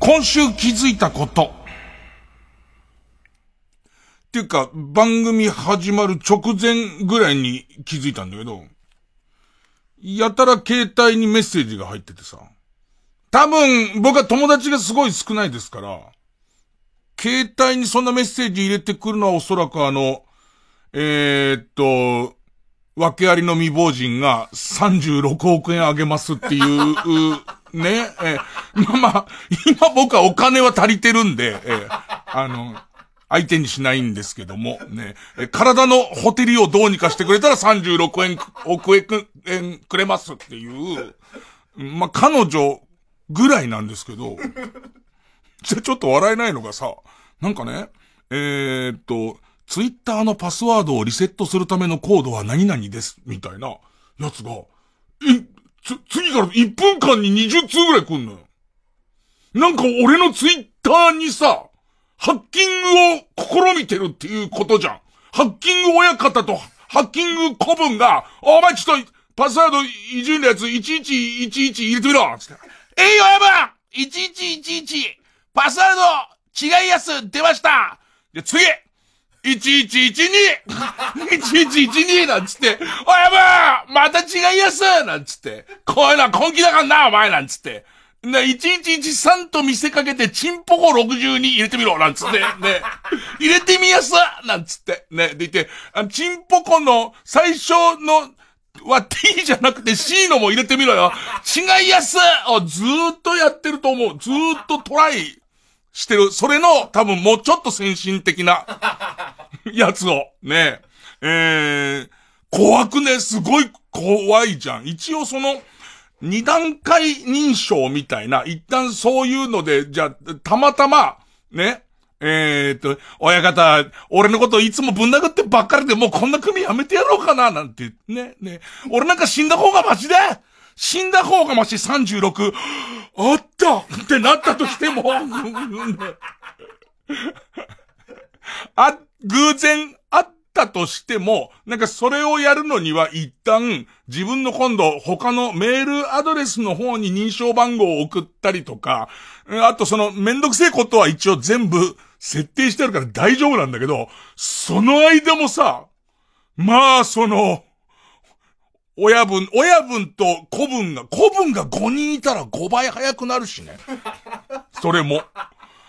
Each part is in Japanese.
今週気づいたこと。っていうか、番組始まる直前ぐらいに気づいたんだけど、やたら携帯にメッセージが入っててさ、多分、僕は友達がすごい少ないですから、携帯にそんなメッセージ入れてくるのはおそらくあの、えー、っと、訳ありの未亡人が36億円あげますっていう、ね、えまあまあ、今僕はお金は足りてるんで、えあの、相手にしないんですけども、ね、え体のホテルをどうにかしてくれたら36円、億円くれますっていう、まあ彼女ぐらいなんですけど、じゃちょっと笑えないのがさ、なんかね、えー、っと、ツイッターのパスワードをリセットするためのコードは何々です、みたいなやつが、え、つ、次から1分間に20通ぐらい来んのよ。なんか俺のツイッターにさ、ハッキングを試みてるっていうことじゃん。ハッキング親方とハッキング古文が、お前ちょっと、パスワードいじるやつ1111入れてみろつって。えいよやば !1111! パスワード違いやす出ましたじゃ、次 !1112!1112! なんつって、おやばまた違いやすなんつって、こういうのは根気だからな、お前なんつって。な、1113と見せかけて、チンポコ62入れてみろなんつって、ね。入れてみやすなんつって、ね。でいて、あの、チンポコの最初の、は T じゃなくて C のも入れてみろよ。違いやすをずーっとやってると思う。ずーっとトライしてる。それの多分もうちょっと先進的な やつを、ね。えー、怖くね、すごい怖いじゃん。一応その、二段階認証みたいな、一旦そういうので、じゃあ、たまたま、ね、えー、っと、親方、俺のこといつもぶん殴ってばっかりでもうこんな組やめてやろうかな、なんて、ね、ね。俺なんか死んだ方がマシだ死んだ方がマシ36、あった。ってなったとしても、あ、偶然あったとしても、なんかそれをやるのには一旦自分の今度他のメールアドレスの方に認証番号を送ったりとか、あとそのめんどくせえことは一応全部設定してあるから大丈夫なんだけど、その間もさ、まあその、親分、親分と子分が、子分が5人いたら5倍早くなるしね。それも。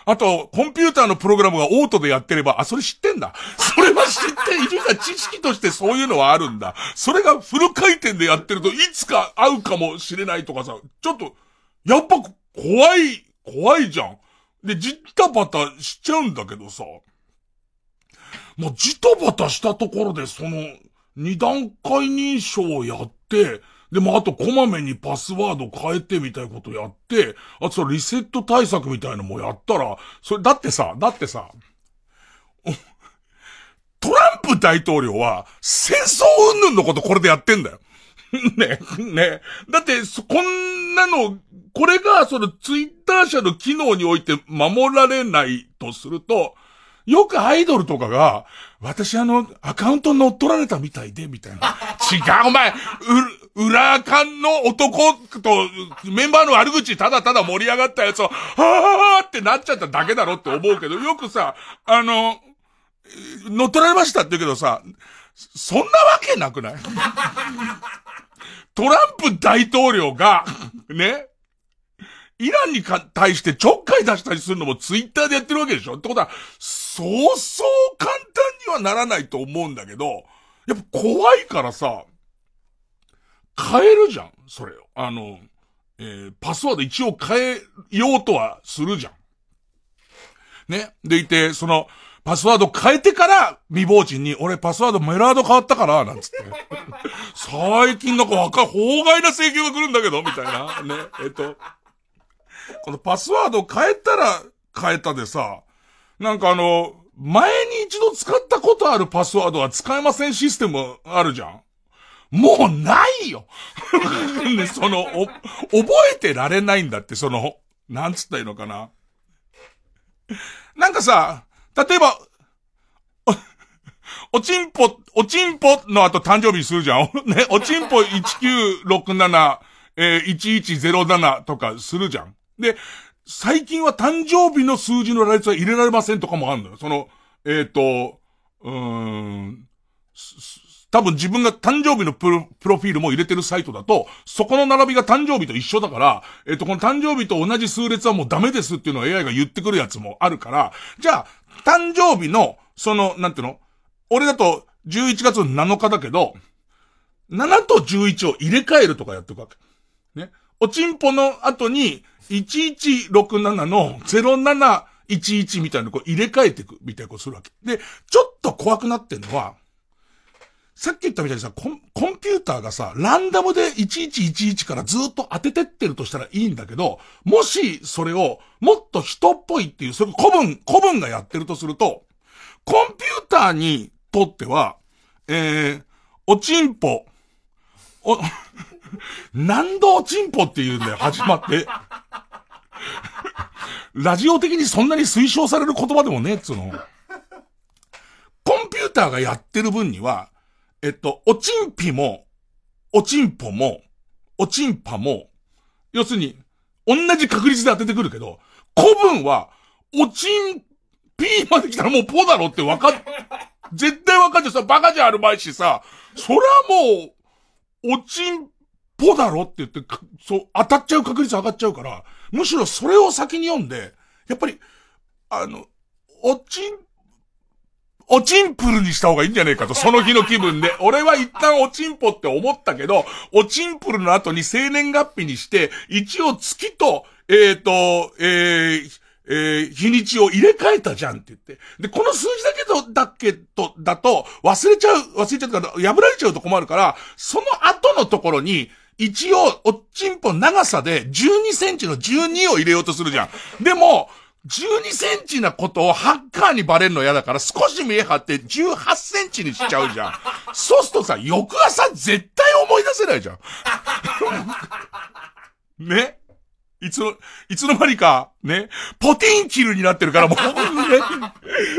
あと、コンピューターのプログラムがオートでやってれば、あ、それ知ってんだ。それは知って、伊集院さん知識としてそういうのはあるんだ。それがフル回転でやってるといつか会うかもしれないとかさ、ちょっと、やっぱ怖い、怖いじゃん。で、ジタバタしちゃうんだけどさ、まあ、ジタバタしたところで、その、二段階認証をやって、でもあとこまめにパスワード変えてみたいことやって、あとそのリセット対策みたいのもやったら、それだってさ、だってさ、トランプ大統領は戦争云々のことこれでやってんだよ。ね、ね。だって、こんなの、これがそのツイッター社の機能において守られないとすると、よくアイドルとかが、私あの、アカウント乗っ取られたみたいで、みたいな。違う、お前、う、裏垢の男と、メンバーの悪口ただただ盛り上がったやつを、はーってなっちゃっただけだろって思うけど、よくさ、あの、乗っ取られましたって言うけどさ、そんなわけなくない？トランプ大統領が、ね、イランにか対してちょっかい出したりするのもツイッターでやってるわけでしょ？ってことは、そうそう簡単にはならないと思うんだけど、やっぱ怖いからさ、変えるじゃん、それを。あの、えー、パスワード一応変えようとはするじゃん。ね？でいて、その、パスワード変えてから、未亡人に、俺パスワードメラード変わったから、なんつって。最近なんかわか、法外な請求が来るんだけど、みたいな。ね？えっと、このパスワード変えたら変えたでさ、なんかあの、前に一度使ったことあるパスワードは使えませんシステムあるじゃんもうないよ ね、その、お、覚えてられないんだって、その、なんつったらいいのかな。なんかさ、例えば、お、おちんぽ、おちんぽの後誕生日するじゃん ね、おちんぽ1967、えー、1107とかするじゃん。で、最近は誕生日の数字の羅列は入れられませんとかもあるのよ。その、えっ、ー、と、うーん、多分自分が誕生日のプロプロフィールも入れてるサイトだと、そこの並びが誕生日と一緒だから、えっ、ー、と、この誕生日と同じ数列はもうダメですっていうのを AI が言ってくるやつもあるから、じゃあ、誕生日の、その、なんていうの俺だと11月7日だけど、7と11を入れ替えるとかやっていくわけ。ね。おちんぽの後に、1167の0711みたいなのこう入れ替えていくみたいなことするわけ。で、ちょっと怖くなってんのは、さっき言ったみたいにさ、コンコンピューターがさ、ランダムで1111からずっと当ててってるとしたらいいんだけど、もしそれをもっと人っぽいっていう、それ古文、古文がやってるとすると、コンピューターにとっては、えー、おちんぽ、お、何度おちんぽっていうんだよ、始まって。ラジオ的にそんなに推奨される言葉でもねえっつうの。コンピューターがやってる分には、えっと、おちんぴも、おちんぽも、おちんぱも、要するに、同じ確率で当ててくるけど、古文は、おちんぴーまで来たらもうポだろってわかっ、絶対わかっちゃうさ、バカじゃあるまいしさ、それはもう、おちんぽだろって言って、そう、当たっちゃう確率上がっちゃうから、むしろそれを先に読んで、やっぱり、あの、おちんおちんぷるにした方がいいんじゃねえかと、その日の気分で。俺は一旦おちんぽって思ったけど、おちんぷるの後に生年月日にして、一応月と、えっ、ー、と、えー、えー、日にちを入れ替えたじゃんって言って。で、この数字だけど、だけと、だと、忘れちゃう、忘れちゃうから、破られちゃうと困るから、その後のところに、一応、おっちんぽ長さで12センチの12を入れようとするじゃん。でも、12センチなことをハッカーにバレるの嫌だから少し見え張って18センチにしちゃうじゃん。そうするとさ、翌朝絶対思い出せないじゃん。ね？いつの、いつの間にか、ね、ポティンキルになってるからもう、ね、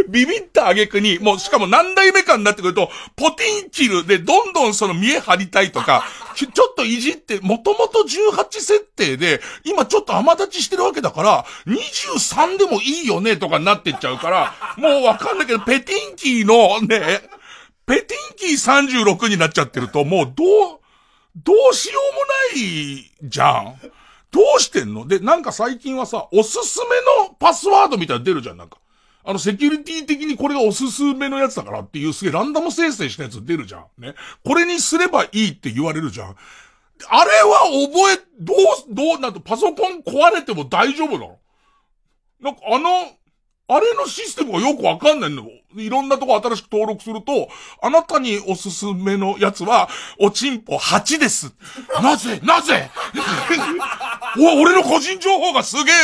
ビビった挙句に、もうしかも何代目かになってくると、ポティンキルでどんどんその見え張りたいとか、ちょっといじって、もともと18設定で、今ちょっと甘立ちしてるわけだから、23でもいいよねとかになってっちゃうから、もうわかんないけど、ペティンキーのね、ペティンキー36になっちゃってると、もうどう、どうしようもないじゃん。どうしてんの？で、なんか最近はさ、おすすめのパスワードみたいな出るじゃん、なんか。あの、セキュリティ的にこれがおすすめのやつだからっていうすげえランダム生成したやつ出るじゃん。ね。これにすればいいって言われるじゃん。あれは覚え、どう、どう、なんとパソコン壊れても大丈夫なの？なんかあの、あれのシステムがよくわかんないの。いろんなとこ新しく登録すると、あなたにおすすめのやつは、おちんぽ8です。なぜ？なぜ？お、俺の個人情報がすげえ、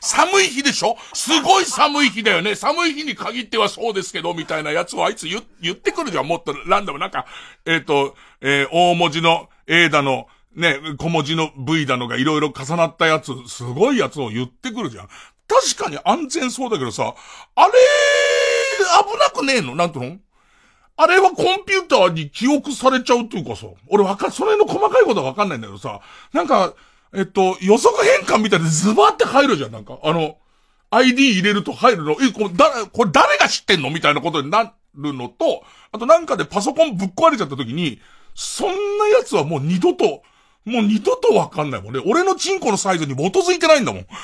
寒い日でしょ？すごい寒い日だよね。寒い日に限ってはそうですけど、みたいなやつをあいつ言言ってくるじゃん。もっとランダム。なんか、えっ、ー、と、えー、大文字の A だの、ね、小文字の V だのがいろいろ重なったやつ、すごいやつを言ってくるじゃん。確かに安全そうだけどさ、あれ、危なくねえの？なんての？あれはコンピューターに記憶されちゃうっていうかさ、俺わか、それの細かいことはわかんないんだけどさ、なんか、えっと、予測変換みたいでズバって入るじゃん、なんか。あの、ID 入れると入るの、え、これ誰、これ誰が知ってんの？みたいなことになるのと、あとなんかでパソコンぶっ壊れちゃった時に、そんなやつはもう二度と、もう二度とわかんないもんね。俺のチンコのサイズに基づいてないんだもん。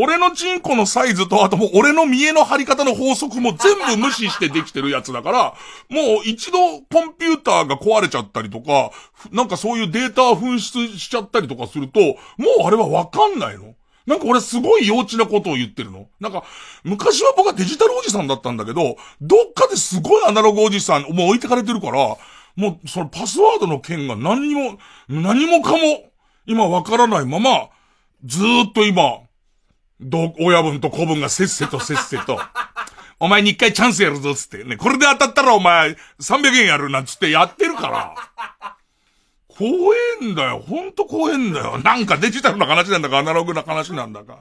俺のチンコのサイズと、あともう俺の見栄の張り方の法則も全部無視してできてるやつだから、もう一度コンピューターが壊れちゃったりとか、なんかそういうデータ紛失しちゃったりとかすると、もうあれはわかんないのなんか俺すごい幼稚なことを言ってるのなんか、昔は僕はデジタルおじさんだったんだけど、どっかですごいアナログおじさん、もう置いてかれてるから、もうそのパスワードの件が何にも、何もかも、今わからないまま、ずーっと今、ど、親分と子分がせっせとせっせと、お前に一回チャンスやるぞっつってね、これで当たったらお前300円やるなんつってやってるから。怖えんだよ。ほんと怖えんだよ。なんかデジタルな話なんだかアナログな話なんだか。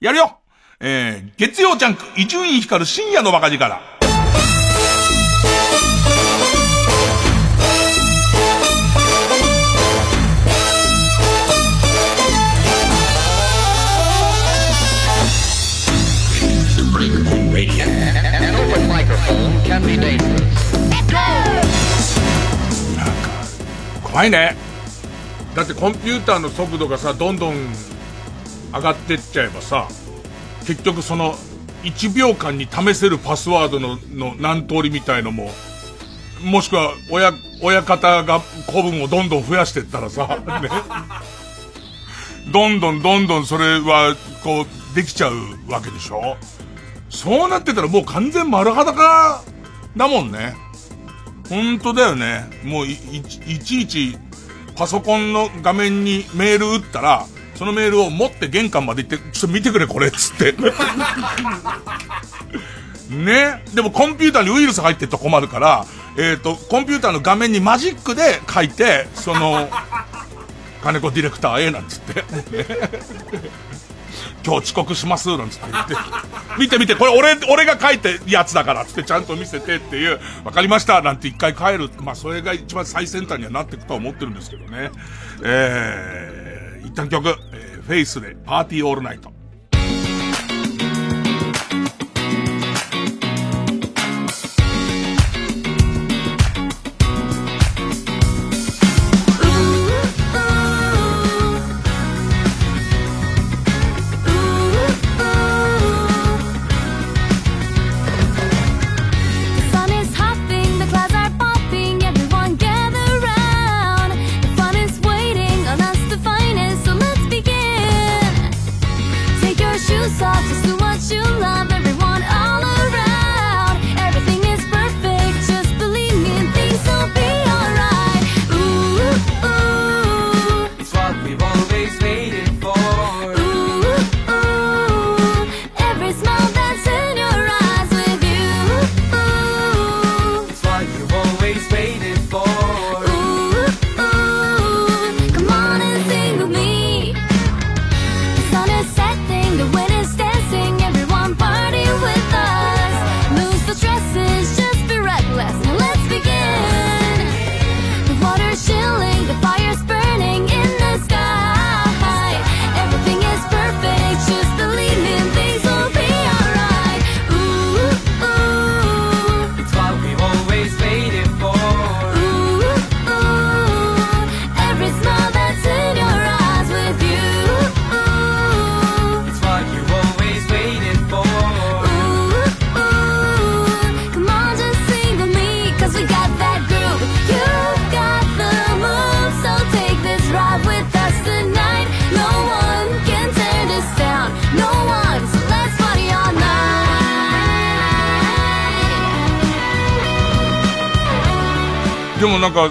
やるよえー、月曜ジャンク、伊集院光る深夜のバカ力。怖いね。だってコンピューターの速度がさ、どんどん上がってっちゃえばさ、結局その、1秒間に試せるパスワードの、の何通りみたいのも、もしくは、親、親方が古文をどんどん増やしてったらさ、ね。どんどんどんどんそれは、こう、できちゃうわけでしょそうなってたらもう完全丸裸だもんね。本当だよね。もうい、いちいち、パソコンの画面にメール打ったら、そのメールを持って玄関まで行って、ちょっと見てくれこれつって。ね。でもコンピューターにウイルス入ってると困るから、えっ、ー、と、コンピューターの画面にマジックで書いて、その、金子ディレクターへなんつって。今日遅刻します、なんつって言って。見て見て、これ俺、俺が書いてやつだから、つってちゃんと見せてっていう、わかりました、なんて一回帰る。まあ、それが一番最先端にはなっていくとは思ってるんですけどね。えー、一旦曲、えー、フェイスで、パーティーオールナイト。なんか、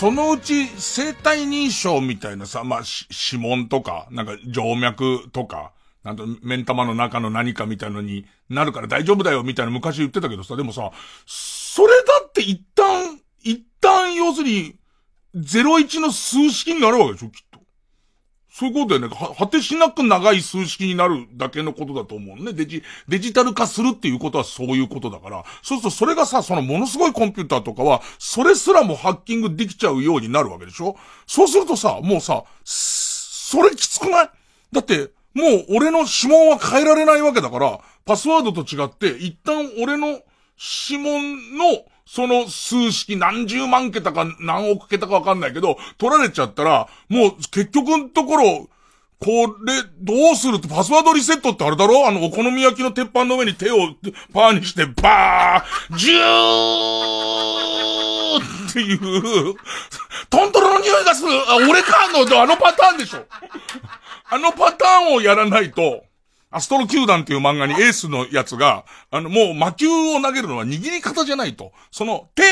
そのうち生体認証みたいなさ、まあ、指紋とか、なんか静脈とか、なんと、目ん玉の中の何かみたいのになるから大丈夫だよみたいな昔言ってたけどさ、でもさ、それだって一旦、一旦要するに、01の数式になるわけでしょきっそういうことだよね。果てしなく長い数式になるだけのことだと思うね。デジ、デジタル化するっていうことはそういうことだから。そうするとそれがさ、そのものすごいコンピューターとかは、それすらもハッキングできちゃうようになるわけでしょ？そうするとさ、もうさ、それきつくない？だって、もう俺の指紋は変えられないわけだから、パスワードと違って、一旦俺の指紋のその数式何十万桁か何億桁かわかんないけど、取られちゃったら、もう結局のところ、これ、どうするってパスワードリセットってあれだろ？あの、お好み焼きの鉄板の上に手をパーにして、バージューっていう、トントロの匂いがする。あ、俺かの、あのパターンでしょ。あのパターンをやらないと、アストロ球団っていう漫画にエースのやつが、あの、もう魔球を投げるのは握り方じゃないと。その、手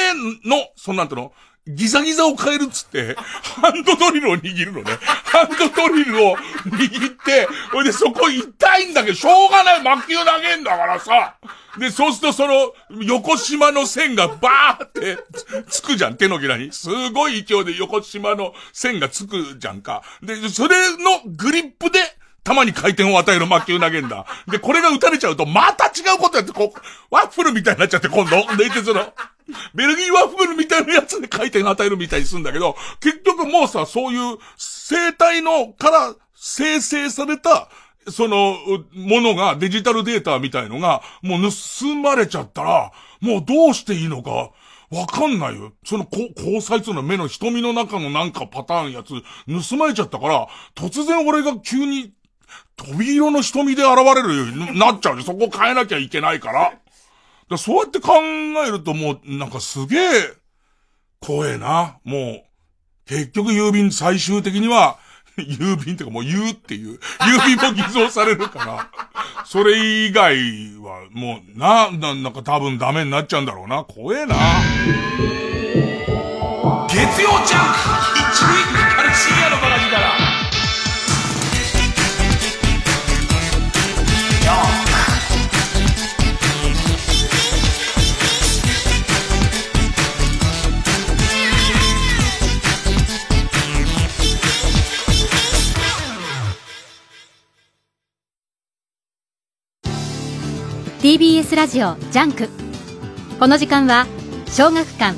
の、そのなんていうの、ギザギザを変えるっつって、ハンドドリルを握るのね。ハンドドリルを握って、ほいでそこ痛いんだけど、しょうがない魔球投げんだからさ。で、そうするとその、横島の線がバーってつくじゃん、手のひらに。すごい勢いで横島の線がつくじゃんか。で、それのグリップで、球に回転を与える魔球投げんだ。で、これが打たれちゃうと、また違うことやって、こう、ワッフルみたいになっちゃって、今度。でいて、その、ベルギーワッフルみたいなやつで回転を与えるみたいにするんだけど、結局もうさ、そういう生体のから生成された、その、ものが、デジタルデータみたいのが、もう盗まれちゃったら、もうどうしていいのか、わかんないよ。その、こ、交際つの目の瞳の中のなんかパターンやつ、盗まれちゃったから、突然俺が急に、飛び色の瞳で現れるようになっちゃう。そこ変えなきゃいけないから。だそうやって考えるともう、なんかすげえ、怖えな。もう、結局郵便最終的には、郵便ってかもう言うっていう、郵便も偽造されるから、それ以外はもう、な、な、なんか多分ダメになっちゃうんだろうな。怖えな。月曜ジャンク一撃かる深夜のバカ力から。TBS ラジオジャンク。この時間は小学館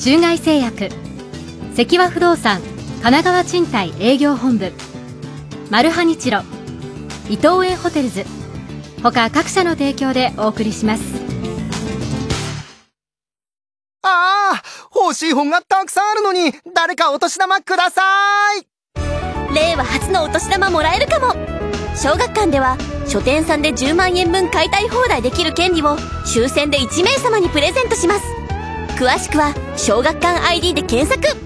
中外製薬積和不動産神奈川賃貸営業本部マルハニチロ。伊藤園ホテルズ。他各社の提供でお送りします。ああ欲しい本がたくさんあるのに誰かお年玉ください。令和初のお年玉もらえるかも。小学館では書店さんで10万円分買いたい放題できる権利を抽選で1名様にプレゼントします。詳しくは小学館 ID で検索。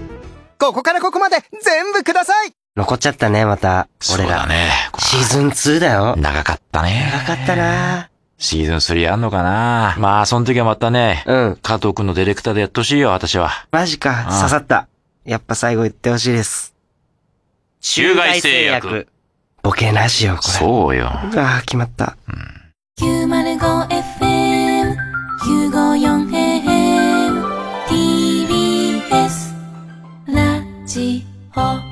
ここからここまで全部ください残っちゃったね、また。俺ら。ね。シーズン2だよ。長かったね。長かったなシーズン3あんのかなまあ、その時はまたね。うん。加藤くんのディレクターでやってほしいよ、私は。マジか。刺さった。やっぱ最後言ってほしいです。中外製薬。ボケなしよ、これ。そうよ。ああ、決まった。うん。905FM、954AM、TBS、ラジオ。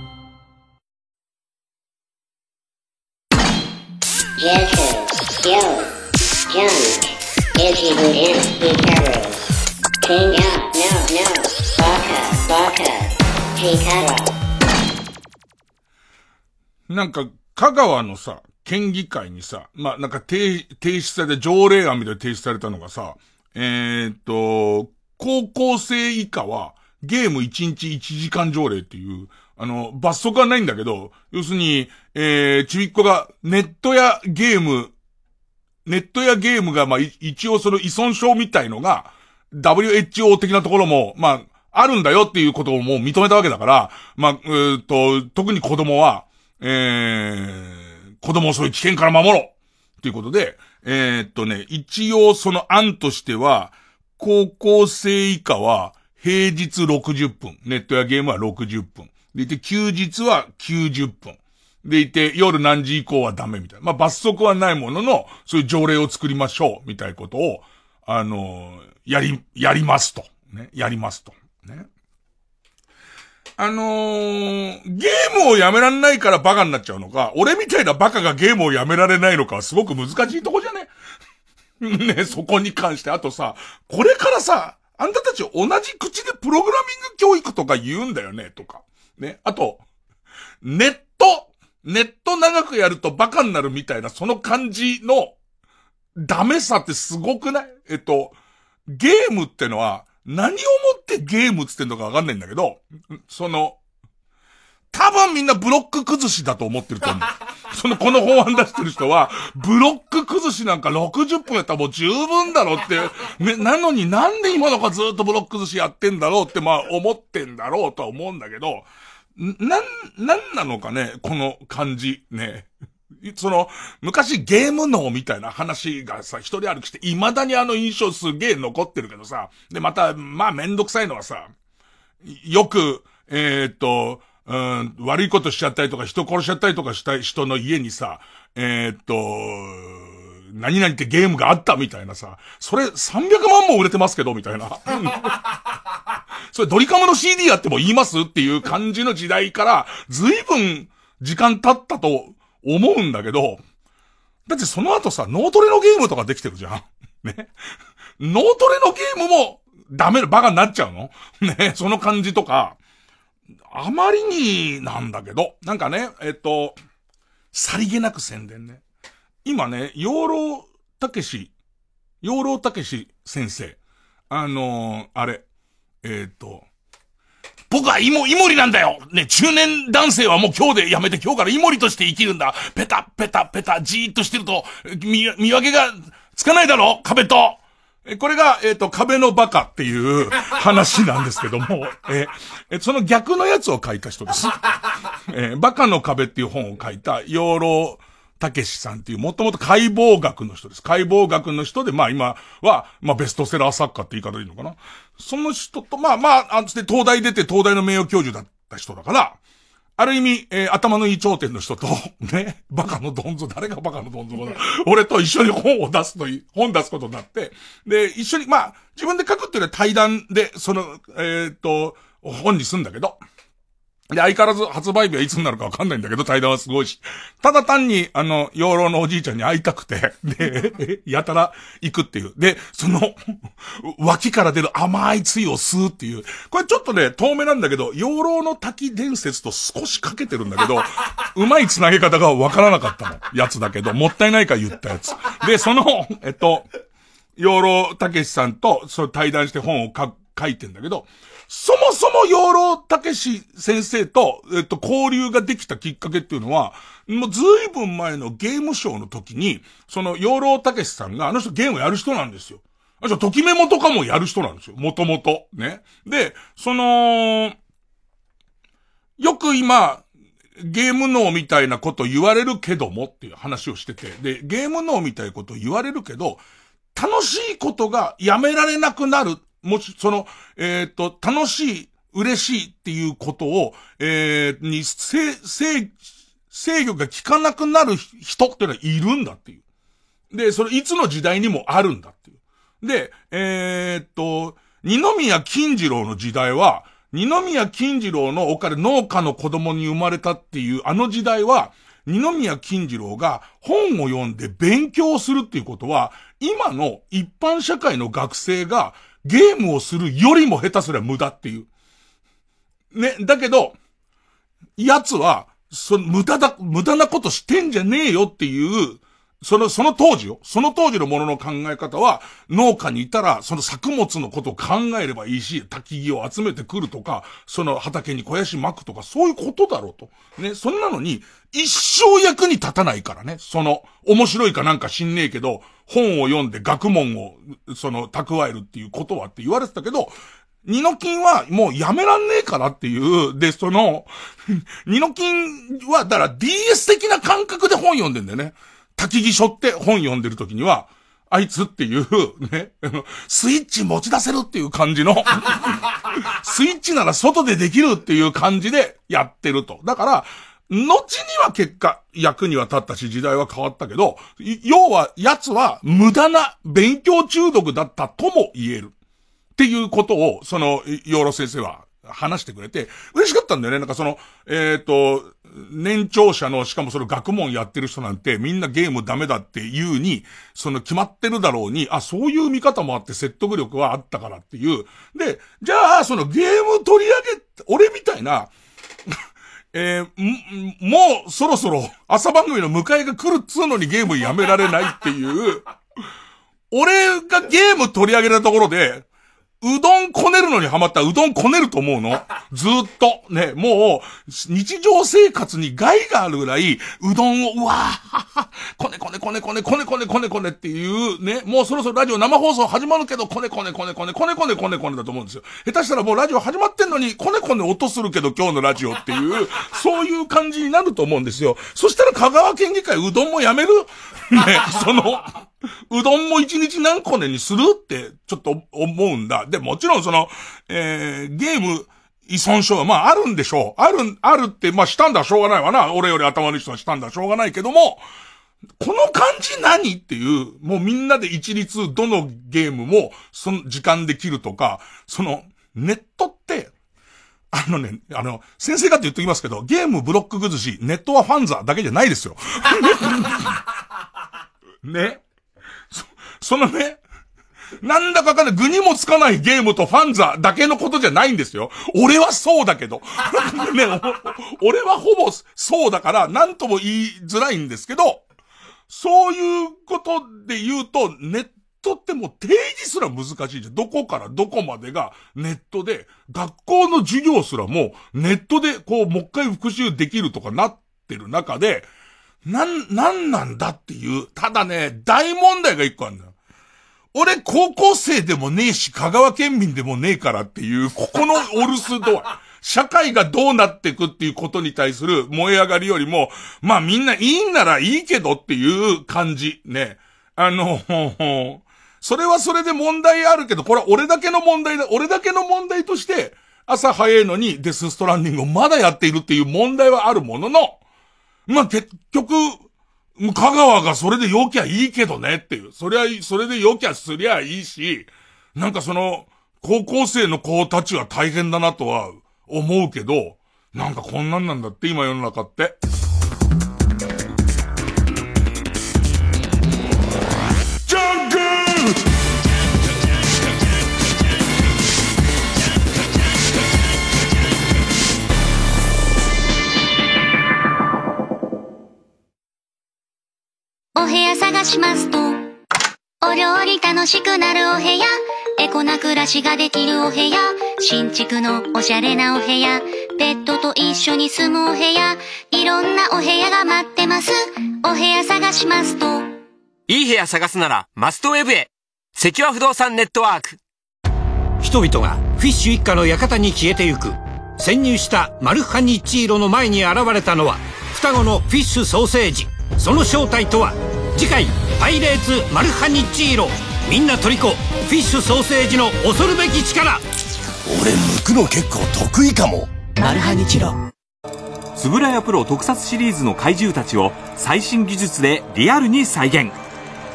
なんか、香川のさ、県議会にさ、まあ、なんか提、提出された条例案みたいに提出されたのがさ、えー、っと、高校生以下は、ゲーム1日1時間条例っていう、あの、罰則はないんだけど、要するに、えー、ちびっこがネットやゲーム、ネットやゲームが、まあ、一応その依存症みたいのが、WHO 的なところも、まあ、あるんだよっていうことをもう認めたわけだから、まあ、えっと、特に子供は、えー、子供をそういう危険から守ろうということで、えー、っとね、一応その案としては、高校生以下は平日60分、ネットやゲームは60分。でいて、休日は90分。でいて、夜何時以降はダメみたいな。まあ、罰則はないものの、そういう条例を作りましょう、みたいなことを、あのー、やり、やりますと。ね。やりますと。ね。あのー、ゲームをやめられないからバカになっちゃうのか、俺みたいなバカがゲームをやめられないのかはすごく難しいとこじゃね？ね、そこに関して。あとさ、これからさ、あんたたち同じ口でプログラミング教育とか言うんだよね、とか。ね。あと、ネット、ネット長くやるとバカになるみたいな、その感じの、ダメさってすごくない？えっと、ゲームってのは、何をもってゲームつってんのかわかんないんだけど、その、多分みんなブロック崩しだと思ってると思う。その、この法案出してる人は、ブロック崩しなんか60分やったらもう十分だろうって、ね、なのになんで今の子ずっとブロック崩しやってんだろうってまあ思ってんだろうとは思うんだけど、なん、なんなのかね、この感じ、ね。その、昔ゲーム脳みたいな話がさ、一人歩きして、未だにあの印象すげえ残ってるけどさ、で、また、まあめんどくさいのはさ、よく、えー、っと、うん、悪いことしちゃったりとか、人殺しちゃったりとかした人の家にさ、えー、っと、何々ってゲームがあったみたいなさ、それ300万も売れてますけど、みたいな。それドリカムの CD やっても言いますっていう感じの時代から、ずいぶん時間経ったと思うんだけど、だってその後さ、脳トレのゲームとかできてるじゃん。ね。脳トレのゲームもダメ、バカになっちゃうの？ね、その感じとか、あまりになんだけど、なんかね、えっと、さりげなく宣伝ね。今ね、養老たけし、養老たけし先生、あのー、あれ、えっ、と、僕はイモ、イモリなんだよ。ね、中年男性はもう今日でやめて今日からイモリとして生きるんだ。ペタ、ペタ、ペタ、じーっとしてると、見、見分けがつかないだろ壁と。えこれが、えっ、ー、と、壁のバカっていう話なんですけども、えー、その逆のやつを書いた人です。えー、バカの壁っていう本を書いた、養老たけしさんっていう、もともと解剖学の人です。解剖学の人で、まあ今は、まあベストセラー作家って言い方でいいのかな。その人と、まあまあ、あつて東大出て東大の名誉教授だった人だから、ある意味、えー、頭のいい頂点の人と、ね、バカのどんぞ、誰がバカのどんぞだ、俺と一緒に本を出すとい、本出すことになって、で、一緒に、まあ、自分で書くっていうのは対談で、その、えー、っと、本にすんだけど、で、相変わらず発売日はいつになるかわかんないんだけど、対談はすごいし。ただ単に、あの、養老のおじいちゃんに会いたくて、で、やたら行くっていう。で、その、脇から出る甘いつゆを吸うっていう。これちょっとね、遠目なんだけど、養老の滝伝説と少しかけてるんだけど、うまい繋げ方がわからなかったの。やつだけど、もったいないか言ったやつ。で、その、えっと、養老たけしさんと、それ対談して本を書いてんだけど、そもそも養老たけし先生と、えっと、交流ができたきっかけっていうのは、もうずいぶん前のゲームショーの時に、その養老たけしさんが、あの人ゲームやる人なんですよ。あの人、ときメモとかもやる人なんですよ。もともと。ね。で、その、よく今、ゲーム脳みたいなこと言われるけどもっていう話をしてて、で、ゲーム脳みたいなこと言われるけど、楽しいことがやめられなくなるもし、その、えっ、と、楽しい、嬉しいっていうことを、えー、に、制、制、制御が効かなくなる人っていうのはいるんだっていう。で、それいつの時代にもあるんだっていう。で、えー、っと、二宮金次郎の時代は、二宮金次郎のお金農家の子供に生まれたっていうあの時代は、二宮金次郎が本を読んで勉強するっていうことは、今の一般社会の学生がゲームをするよりも下手すりゃ無駄っていう。ね、だけど、奴は、その無駄だ、無駄なことしてんじゃねえよっていう、その、その当時よ。その当時のものの考え方は、農家にいたら、その作物のことを考えればいいし、焚き木を集めてくるとか、その畑に肥やし巻くとか、そういうことだろうと。ね、そんなのに、一生役に立たないからね。その、面白いかなんか知んねえけど、本を読んで学問を、その、蓄えるっていうことはって言われてたけど、ニノキンはもうやめらんねえからっていう、で、その、ニノキンは、だから DS 的な感覚で本読んでんだよね。焚き木背負って本読んでる時には、あいつっていう、ね、スイッチ持ち出せるっていう感じの スイッチなら外でできるっていう感じでやってると。だから、後には結果、役には立ったし、時代は変わったけど、要は、奴は無駄な勉強中毒だったとも言える。っていうことを、その、養老先生は話してくれて、嬉しかったんだよね。なんかその、えっ、ー、と、年長者の、しかもその学問やってる人なんて、みんなゲームダメだって言うに、その決まってるだろうに、あ、そういう見方もあって説得力はあったからっていう。で、じゃあ、そのゲーム取り上げ、俺みたいな、えー、もうそろそろ朝番組の迎えが来るっつうのにゲームやめられないっていう、俺がゲーム取り上げたところで、うどんこねるのにハマったらうどんこねると思うの？ずっと。ね、もう、日常生活に害があるぐらい、うどんを、うわーはは、こねこねこねこねこねこねこねこねっていうね、もうそろそろラジオ生放送始まるけど、こねこねこねこねこねこねこねこねだと思うんですよ。下手したらもうラジオ始まってんのに、こねこね音するけど今日のラジオっていう、そういう感じになると思うんですよ。そしたら香川県議会うどんもやめるね、その、うどんも一日何個ねにするって、ちょっと思うんだ。で、もちろんその、えー、ゲーム、依存症は、まああるんでしょう。ある、あるって、まあしたんだしょうがないわな。俺より頭のいい人はしたんだしょうがないけども、この感じ何っていう、もうみんなで一律どのゲームも、その時間できるとか、その、ネットって、あのね、あの、先生がって言っときますけど、ゲームブロック崩し、ネットはファンザだけじゃないですよ。ね。そ、のね、なんだかかんない、具にもつかないゲームとファンザだけのことじゃないんですよ。俺はそうだけど。ね、俺はほぼそうだから、なんとも言いづらいんですけど、そういうことで言うと、ネットってもう定義すら難しいじゃん。どこからどこまでがネットで、学校の授業すらもネットでこう、もう一回復習できるとかなってる中で、なん、なんなんだっていう、ただね、大問題が一個あるんだよ。俺高校生でもねえし、香川県民でもねえからっていう、ここのお留守度合い。社会がどうなっていくっていうことに対する燃え上がりよりも、まあみんないいんならいいけどっていう感じ。ね。あの、それはそれで問題あるけど、これは俺だけの問題だ。俺だけの問題として、朝早いのにデスストランディングをまだやっているっていう問題はあるものの、まあ結局、香川がそれで良きゃいいけどねっていう。そりゃ、それで良きゃすりゃいいし、なんかその、高校生の子たちは大変だなとは思うけど、なんかこんなんなんだって今世の中って。ジャンクお部屋探しますと、お料理楽しくなるお部屋、エコな暮らしができるお部屋、新築のおしゃれなお部屋、ペットと一緒に住むお部屋、いろんなお部屋が待ってます。お部屋探しますと、いい部屋探すなら、マストウェブへ。関和不動産ネットワーク。人々がフィッシュ一家の館に消えてゆく潜入したマルハニチーロの前に現れたのは双子のフィッシュソーセージその正体とは次回「パイレーツマルハニチーロ」みんな虜フィッシュソーセージの恐るべき力。俺剥くの結構得意かも。マルハニチロ。つぶらやプロ特撮シリーズの怪獣たちを最新技術でリアルに再現。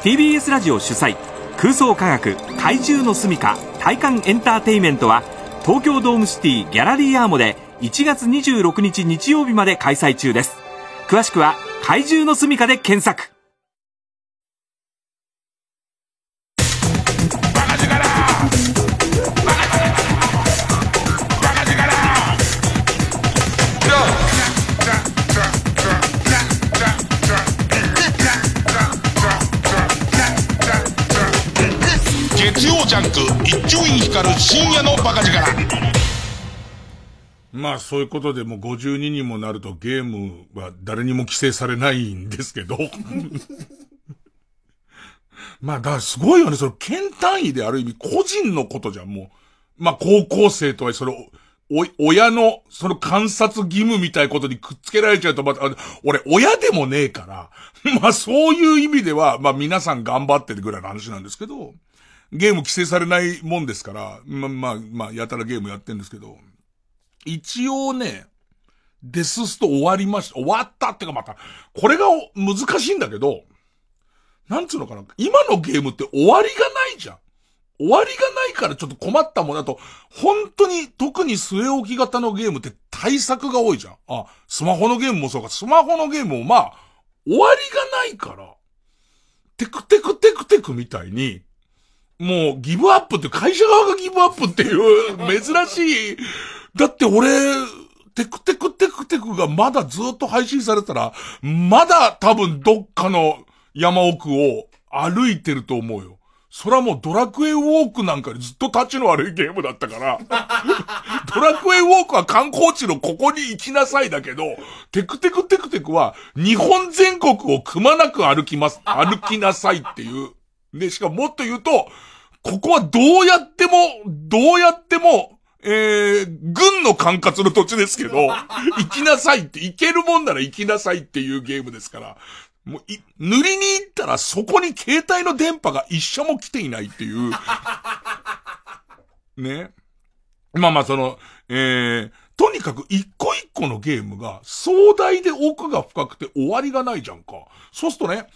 TBS ラジオ主催空想科学怪獣の住処体感エンターテイメントは東京ドームシティギャラリーアーモで1月26日日曜日まで開催中です詳しくは怪獣の住処で検索。月曜ジャンク一丁院光る深夜のバカ力。まあそういうことでもう52にもなるとゲームは誰にも規制されないんですけど。まあだからすごいよね。その県単位である意味個人のことじゃん、もう。まあ高校生とはそれお、親のその観察義務みたいなことにくっつけられちゃうとまた、俺親でもねえから。まあそういう意味では、まあ皆さん頑張ってるぐらいの話なんですけど、ゲーム規制されないもんですから、まあまあ、まあやたらゲームやってんですけど、一応ね、デススト終わりました。終わったってかまた、これが難しいんだけど、なんつうのかな。今のゲームって終わりがないじゃん。終わりがないからちょっと困ったもんだと、本当に特に据え置き型のゲームって対策が多いじゃん。あ、スマホのゲームもそうか、スマホのゲームもまあ、終わりがないから、テクテクテクテクみたいに、もうギブアップって会社側がギブアップっていう 珍しい。だって俺、テクテクテクテクがまだずっと配信されたら、まだ多分どっかの山奥を歩いてると思うよ。それはもうドラクエウォークなんかにずっと立ちの悪いゲームだったから、ドラクエウォークは観光地のここに行きなさいだけど、テクテクテクテクは日本全国をくまなく歩きます、歩きなさいっていう。で、しかももっと言うと、ここはどうやっても、どうやっても、えー、軍の管轄の土地ですけど、行きなさいって、行けるもんなら行きなさいっていうゲームですから、もう、い、塗りに行ったらそこに携帯の電波が一社も来ていないっていう。ね。まあまあその、えー、とにかく一個一個のゲームが壮大で奥が深くて終わりがないじゃんか。そうするとね、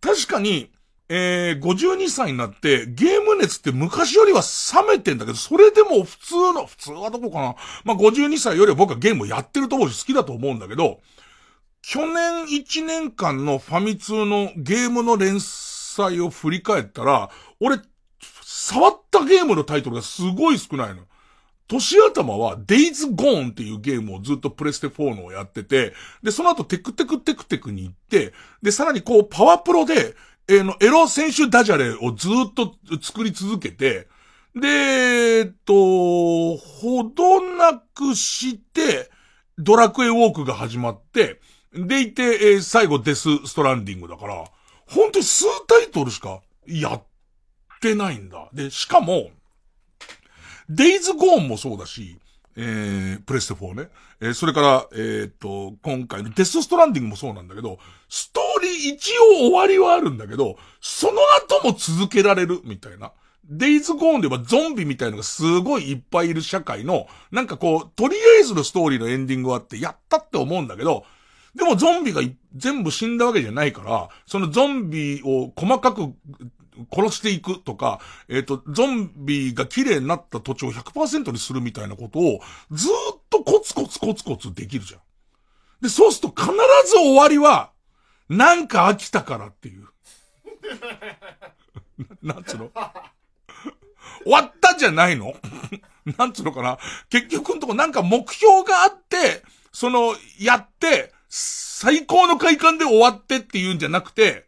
確かに、えー、52歳になって、ゲーム熱って昔よりは冷めてんだけど、それでも普通の、普通はどこかな？まあ、52歳よりは僕はゲームやってると思うし好きだと思うんだけど、去年1年間のファミ通のゲームの連載を振り返ったら、俺、触ったゲームのタイトルがすごい少ないの。年頭は Days Gone っていうゲームをずっとプレステ4のをやってて、で、その後テクテクテクテクに行って、で、さらにこうパワープロで、えの、エロ選手ダジャレをずっと作り続けて、で、えっと、ほどなくして、ドラクエウォークが始まって、でいて、えー最後デスストランディングだから、本当に数タイトルしかやってないんだ。で、しかも、デイズゴーンもそうだし、えー、プレステ4ね。えーそれから、えーと、今回のデスストランディングもそうなんだけど、ストーリー一応終わりはあるんだけど、その後も続けられるみたいな。デイズゴーンではゾンビみたいのがすごいいっぱいいる社会の、なんかこう、とりあえずのストーリーのエンディングはあって、やったって思うんだけど、でもゾンビが全部死んだわけじゃないから、そのゾンビを細かく殺していくとか、えっ、と、ゾンビが綺麗になった土地を100%にするみたいなことを、ずっとコツコツコツコツできるじゃん。で、そうすると必ず終わりは、なんか飽きたからっていう。な なんつうの？終わったじゃないの？なんつうのかな？結局のとこなんか目標があって、その、やって、最高の快感で終わってっていうんじゃなくて、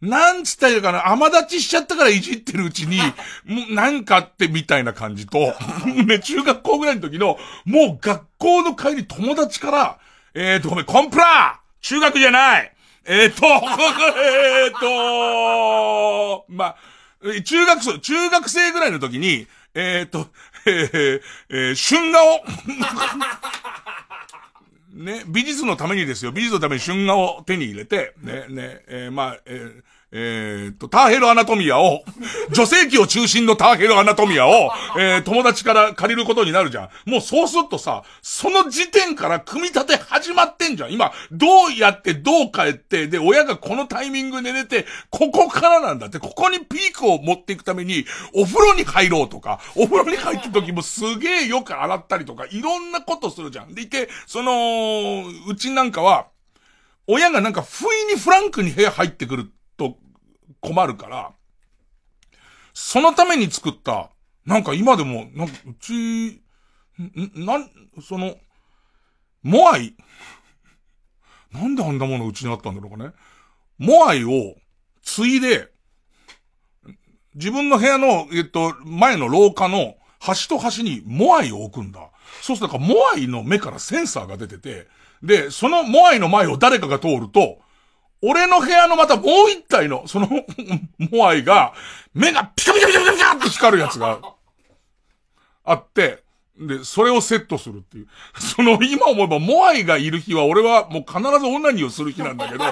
なんつったらいいのかな？甘立ちしちゃったからいじってるうちに、もうなんかあってみたいな感じと、ね、中学校ぐらいの時の、もう学校の帰り友達から、えーと、ごめん、コンプラ!中学じゃない!えーと、えーと、まあ、え中学生、中学生ぐらいの時に、えーと、えー、えー、春画を、ね、美術のためにですよ。美術のために春画を手に入れて、ね、ね、えーまあ、えーえーっと、ターヘルアナトミアを、女性器を中心のターヘルアナトミアを、えー友達から借りることになるじゃん。もうそうするとさ、その時点から組み立て始まってんじゃん。今、どうやってどう帰って、で、親がこのタイミングで寝て、ここからなんだって、ここにピークを持っていくために、お風呂に入ろうとか、お風呂に入った時もすげえよく洗ったりとか、いろんなことするじゃん。でいて、その、うちなんかは、親がなんか不意にフランクに部屋入ってくる困るから、そのために作った、なんか今でも、なんかうち、んんなん、その、モアイ、なんであんなものうちにあったんだろうかね。モアイを、ついで、自分の部屋の、えっと、前の廊下の端と端にモアイを置くんだ。そうすると、モアイの目からセンサーが出てて、で、そのモアイの前を誰かが通ると、俺の部屋のまたもう一体の、その、モアイが、目がピカピカピカピカピカって光るやつが、あって、で、それをセットするっていう。その、今思えば、モアイがいる日は、俺はもう必ずオナニーをする日なんだけど、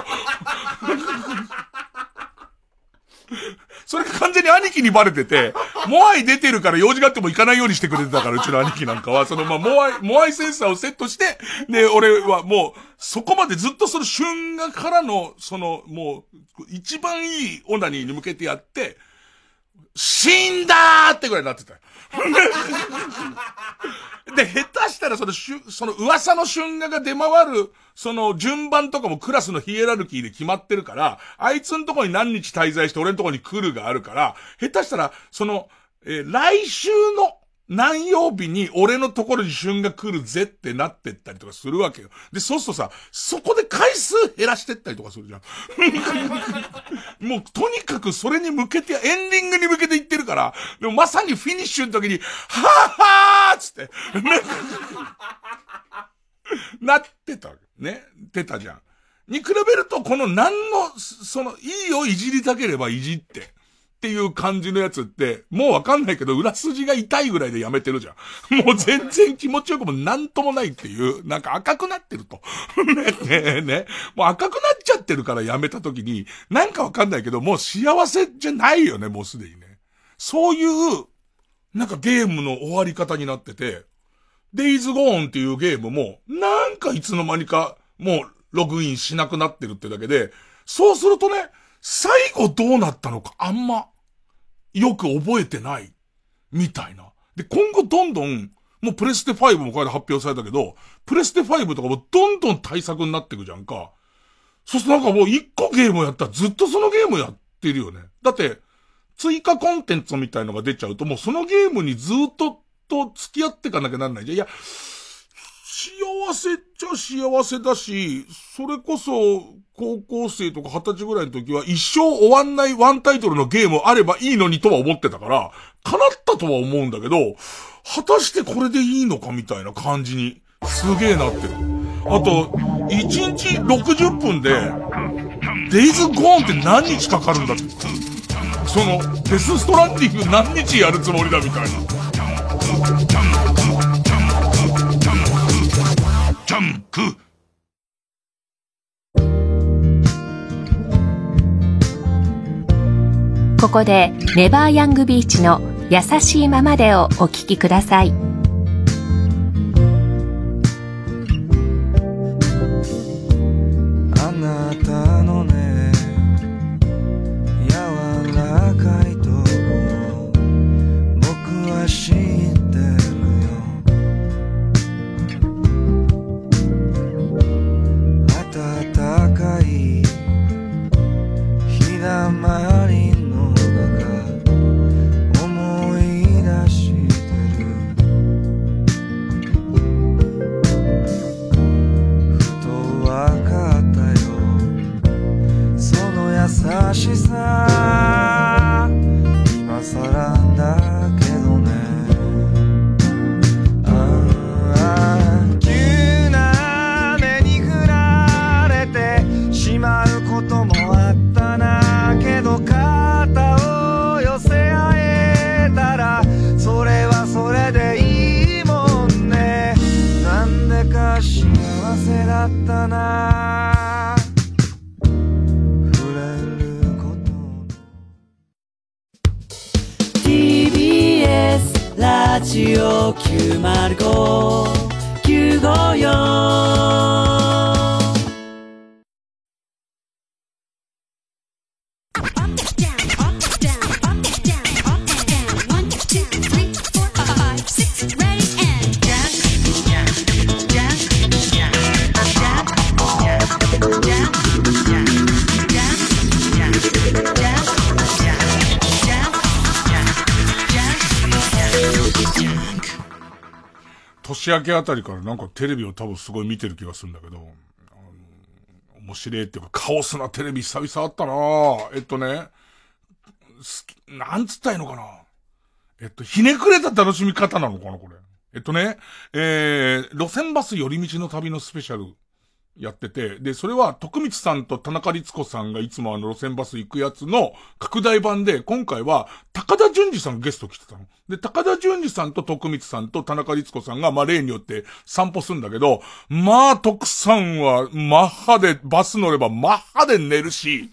それが完全に兄貴にバレてて、モアイ出てるから用事があっても行かないようにしてくれてたから、うちの兄貴なんかは、その、まあ、モアイ、モアイセンサーをセットして、で、俺はもう、そこまでずっとその春画からの、その、もう、一番いいオナニーに向けてやって、死んだーってぐらいになってた。で、下手したらその、その噂の春画が出回る、その順番とかもクラスのヒエラルキーで決まってるから、あいつんとこに何日滞在して俺んとこに来るがあるから、下手したら、その、えー来週の、何曜日に俺のところに旬が来るぜってなってったりとかするわけよ。で、そうするとさ、そこで回数減らしてったりとかするじゃん。もう、とにかくそれに向けて、エンディングに向けていってるから、でもまさにフィニッシュの時に、はぁはぁつって、なってた。ね。ってたじゃん。に比べると、この何の、その、いいをいじりたければいじって。っていう感じのやつって、もうわかんないけど、裏筋が痛いぐらいでやめてるじゃん。もう全然気持ちよくもなんともないっていう、なんか赤くなってると。ね、ね、ね。もう赤くなっちゃってるからやめた時に、なんかわかんないけど、もう幸せじゃないよね、もうすでにね。そういう、なんかゲームの終わり方になってて、デイズゴーンっていうゲームも、なんかいつの間にか、もうログインしなくなってるってだけで、そうするとね、最後どうなったのかあんま、よく覚えてない、みたいな。で、今後どんどん、もうプレステ5もこれで発表されたけど、プレステ5とかもどんどん対策になっていくじゃんか。そしてなんかもう一個ゲームやったらずっとそのゲームやってるよね。だって、追加コンテンツみたいのが出ちゃうともうそのゲームにずっとと付き合っていかなきゃなんないじゃん。いや、幸せっちゃ幸せだし、それこそ、高校生とか二十歳ぐらいの時は一生終わんないワンタイトルのゲームあればいいのにとは思ってたから、叶ったとは思うんだけど、果たしてこれでいいのかみたいな感じに、すげえなってる。あと、1日60分で、デイズゴーンって何日かかるんだって。その、デスストランディング何日やるつもりだみたいな。くここでネバーヤングビーチの優しいままでをお聴きください。年明けあたりからなんかテレビを多分すごい見てる気がするんだけど、あの面白いっていうか、カオスなテレビ久々あったな。えっとね、好きなんつったいいのかな。えっと、ひねくれた楽しみ方なのかなこれ。えっとね、えー、路線バス寄り道の旅のスペシャル。やってて、で、それは徳光さんと田中律子さんがいつもあの路線バス行くやつの拡大版で、今回は高田純次さんがゲスト来てたの。で、高田純次さんと徳光さんと田中律子さんが、まあ例によって散歩するんだけど、まあ徳さんはマッハでバス乗ればマッハで寝るし、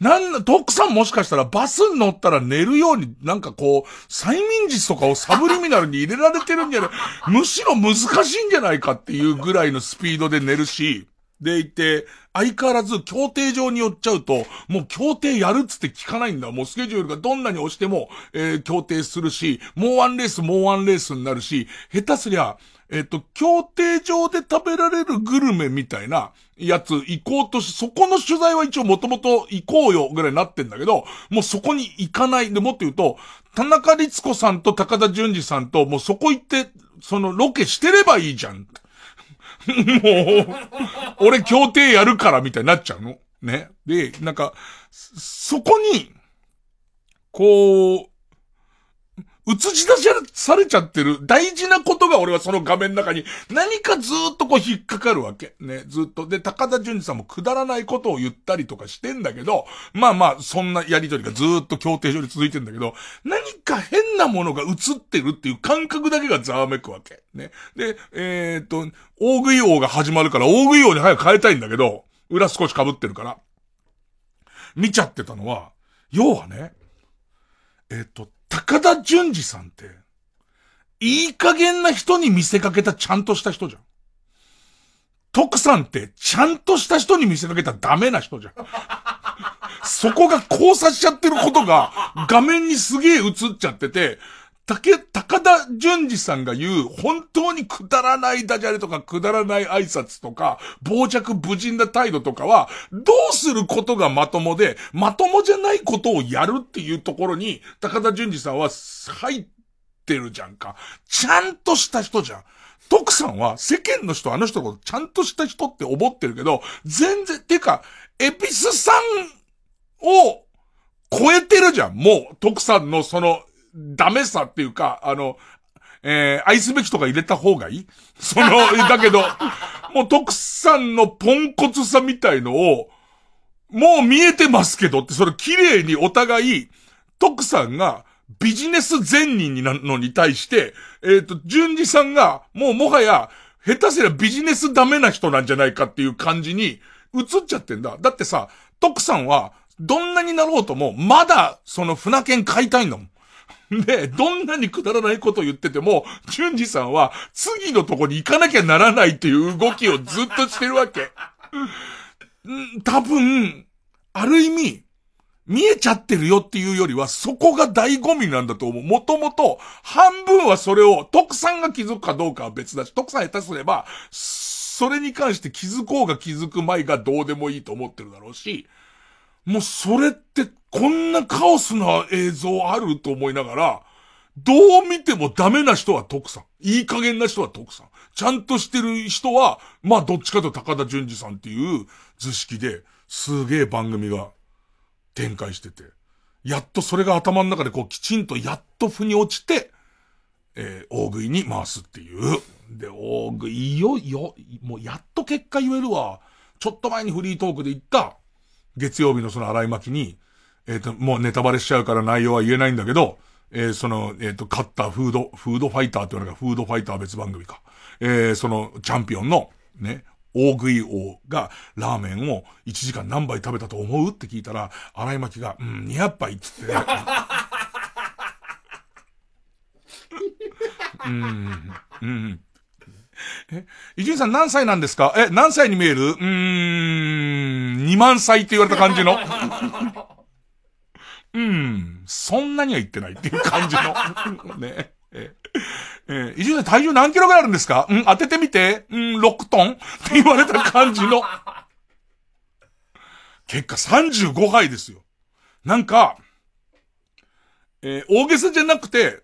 なんだ、徳さんもしかしたらバスに乗ったら寝るように、なんかこう、催眠術とかをサブリミナルに入れられてるんじゃない、むしろ難しいんじゃないかっていうぐらいのスピードで寝るし、でいて、相変わらず協定上に寄っちゃうと、もう協定やるっつって聞かないんだ。もうスケジュールがどんなに押しても、えー、協定するし、もうワンレース、もうワンレースになるし、下手すりゃ、えっ、と、協定上で食べられるグルメみたいなやつ行こうとし、そこの取材は一応もともと行こうよぐらいになってんだけど、もうそこに行かない。で、もっと言うと、田中律子さんと高田純次さんと、もうそこ行って、そのロケしてればいいじゃん。もう、俺協定やるからみたいになっちゃうの。ね。で、なんか、そこに、こう、映し出されちゃってる大事なことが俺はその画面の中に何かずっとこう引っかかるわけ。ね、ずっと。で、高田純次さんもくだらないことを言ったりとかしてんだけど、まあまあ、そんなやりとりがずっと協定上で続いてんだけど、何か変なものが映ってるっていう感覚だけがざわめくわけ。ね。で、えー、っと、大食い王が始まるから大食い王に早く変えたいんだけど、裏少し被ってるから。見ちゃってたのは、要はね、えっ、と、高田純次さんって、いい加減な人に見せかけたちゃんとした人じゃん。徳さんってちゃんとした人に見せかけたダメな人じゃん。そこが交差しちゃってることが画面にすげえ映っちゃってて、竹、高田純次さんが言う、本当にくだらないダジャレとか、くだらない挨拶とか、傍若無人な態度とかは、どうすることがまともで、まともじゃないことをやるっていうところに、高田純次さんは入ってるじゃんか。ちゃんとした人じゃん。徳さんは世間の人、あの人のことちゃんとした人って思ってるけど、全然、てか、エピスさんを超えてるじゃん。もう、徳さんのそのダメさっていうか、あの、えー、愛すべきとか入れた方がいい？その、だけど、もう徳さんのポンコツさみたいのを、もう見えてますけどって、それ綺麗にお互い、徳さんがビジネス善人になるのに対して、えっ、ー、と、淳二さんが、もうもはや、下手すりゃビジネスダメな人なんじゃないかっていう感じに映っちゃってんだ。だってさ、徳さんは、どんなになろうとも、まだ、その船券買いたいんだもん。で、どんなにくだらないことを言ってても、淳二さんは次のとこに行かなきゃならないっていう動きをずっとしてるわけ。多分、ある意味、見えちゃってるよっていうよりは、そこが醍醐味なんだと思う。もともと、半分はそれを、徳さんが気づくかどうかは別だし、徳さん下手すれば、それに関して気づこうが気づく前がどうでもいいと思ってるだろうし、もうそれってこんなカオスな映像あると思いながら、どう見てもダメな人は徳さん。いい加減な人は徳さん。ちゃんとしてる人は、まあどっちかと高田純次さんっていう図式で、すげえ番組が展開してて、やっとそれが頭の中でこうきちんとやっと腑に落ちて、えー、大食いに回すっていう。で、大食いよ、よ、もうやっと結果言えるわ。ちょっと前にフリートークで言った、月曜日のその洗い巻きに、えっ、ー、と、もうネタバレしちゃうから内容は言えないんだけど、えー、その、えっ、ー、と、勝ったフード、フードファイターって言われたフードファイター別番組か。えー、その、チャンピオンの、ね、大食い王がラーメンを1時間何杯食べたと思うって聞いたら、洗い巻きが、うん、200杯っつって、ね。うん、うん。え、伊集院さん何歳なんですか？え、何歳に見える？うーん、2万歳って言われた感じの。うん、そんなには言ってないっていう感じの。ね。え、え、伊集院さん体重何キロぐらいあるんですか？うん、当ててみて。うん、6トンって言われた感じの。結果35杯ですよ。なんか、えー、大げさじゃなくて、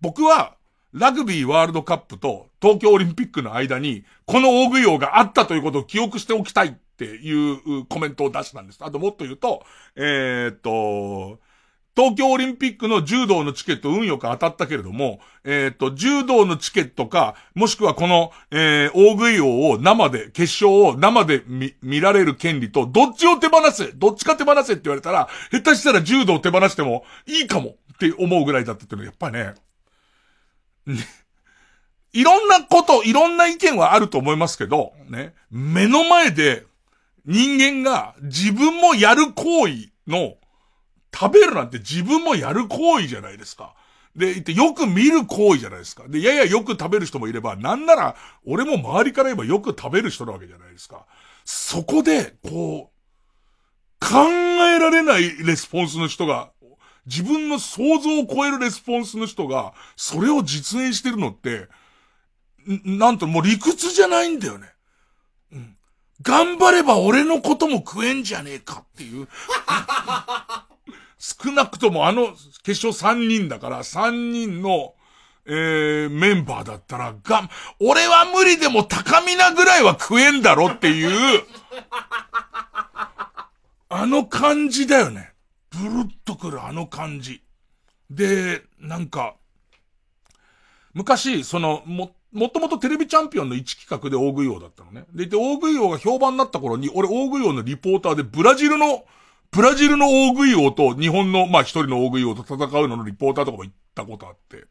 僕は、ラグビーワールドカップと東京オリンピックの間に、この大食い王があったということを記憶しておきたいっていうコメントを出したんです。あともっと言うと、えー、っと、東京オリンピックの柔道のチケット運よく当たったけれども、えー、っと、柔道のチケットか、もしくはこの、えー、大食い王を生で、決勝を生で見、見られる権利と、どっちを手放せどっちか手放せって言われたら、下手したら柔道を手放してもいいかもって思うぐらいだったっていうのは、やっぱりね、いろんなこと、いろんな意見はあると思いますけど、ね、目の前で人間が自分もやる行為の、食べるなんて自分もやる行為じゃないですか。で、言ってよく見る行為じゃないですか。で、ややよく食べる人もいれば、なんなら、俺も周りから言えばよく食べる人なわけじゃないですか。そこで、こう、考えられないレスポンスの人が自分の想像を超えるレスポンスの人が、それを実演してるのって、なんともう理屈じゃないんだよね。うん。頑張れば俺のことも食えんじゃねえかっていう。少なくともあの決勝3人だから、3人の、えー、メンバーだったら、が、俺は無理でも高みなぐらいは食えんだろっていう、あの感じだよね。ブルッとくるあの感じ。で、なんか、昔、その、も、もともとテレビチャンピオンの一企画で大食い王だったのね。で、で、大食い王が評判になった頃に、俺大食い王のリポーターでブラジルの、ブラジルの大食い王と日本の、まあ一人の大食い王と戦うののリポーターとかも行ったことあって。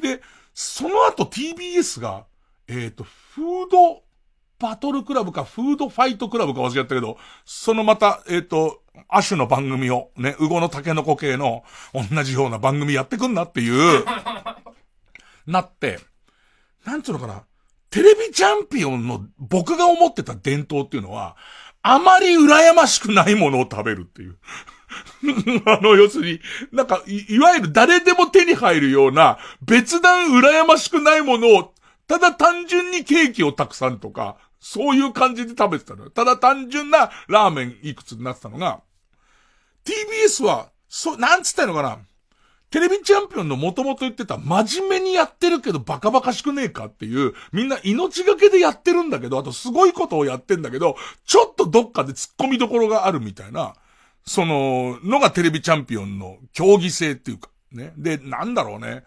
で、その後 TBS が、えっ、と、フードバトルクラブかフードファイトクラブか忘れちゃったけど、そのまた、えっ、と、アシュの番組を、ね、ウゴのタケノコ系の同じような番組やってくんなっていう、なって、なんつうのかな、テレビチャンピオンの僕が思ってた伝統っていうのは、あまり羨ましくないものを食べるっていう。あの、要するに、なんかい、いわゆる誰でも手に入るような、別段羨ましくないものを、ただ単純にケーキをたくさんとか、そういう感じで食べてたのよ。ただ単純なラーメンいくつになってたのが、TBS は、そう、なんつったのかな。テレビチャンピオンの元々言ってた真面目にやってるけどバカバカしくねえかっていう、みんな命がけでやってるんだけど、あとすごいことをやってんだけど、ちょっとどっかで突っ込みどころがあるみたいな、その、のがテレビチャンピオンの競技性っていうか、ね。で、なんだろうね。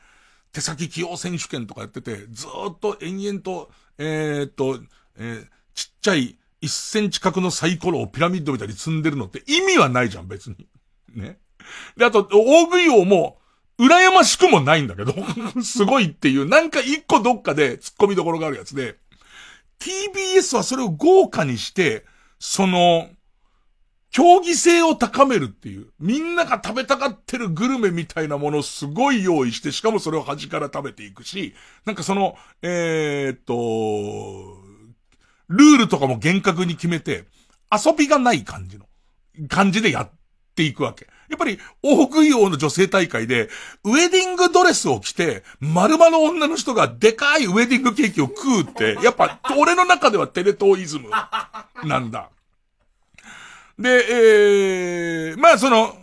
手先器用選手権とかやってて、ずっと延々と、えー、っと、えーちっちゃい1センチ角のサイコロをピラミッドみたいに積んでるのって意味はないじゃん、別に。ね。で、あと、大食い王も、羨ましくもないんだけど、すごいっていう、なんか一個どっかで突っ込みどころがあるやつで、TBS はそれを豪華にして、その、競技性を高めるっていう、みんなが食べたがってるグルメみたいなものをすごい用意して、しかもそれを端から食べていくし、なんかその、えー、っと、ルールとかも厳格に決めて、遊びがない感じの、感じでやっていくわけ。やっぱり、大食い王の女性大会で、ウェディングドレスを着て、丸々の女の人がでかいウェディングケーキを食うって、やっぱ、俺の中ではテレ東イズムなんだ。で、えー、まあその、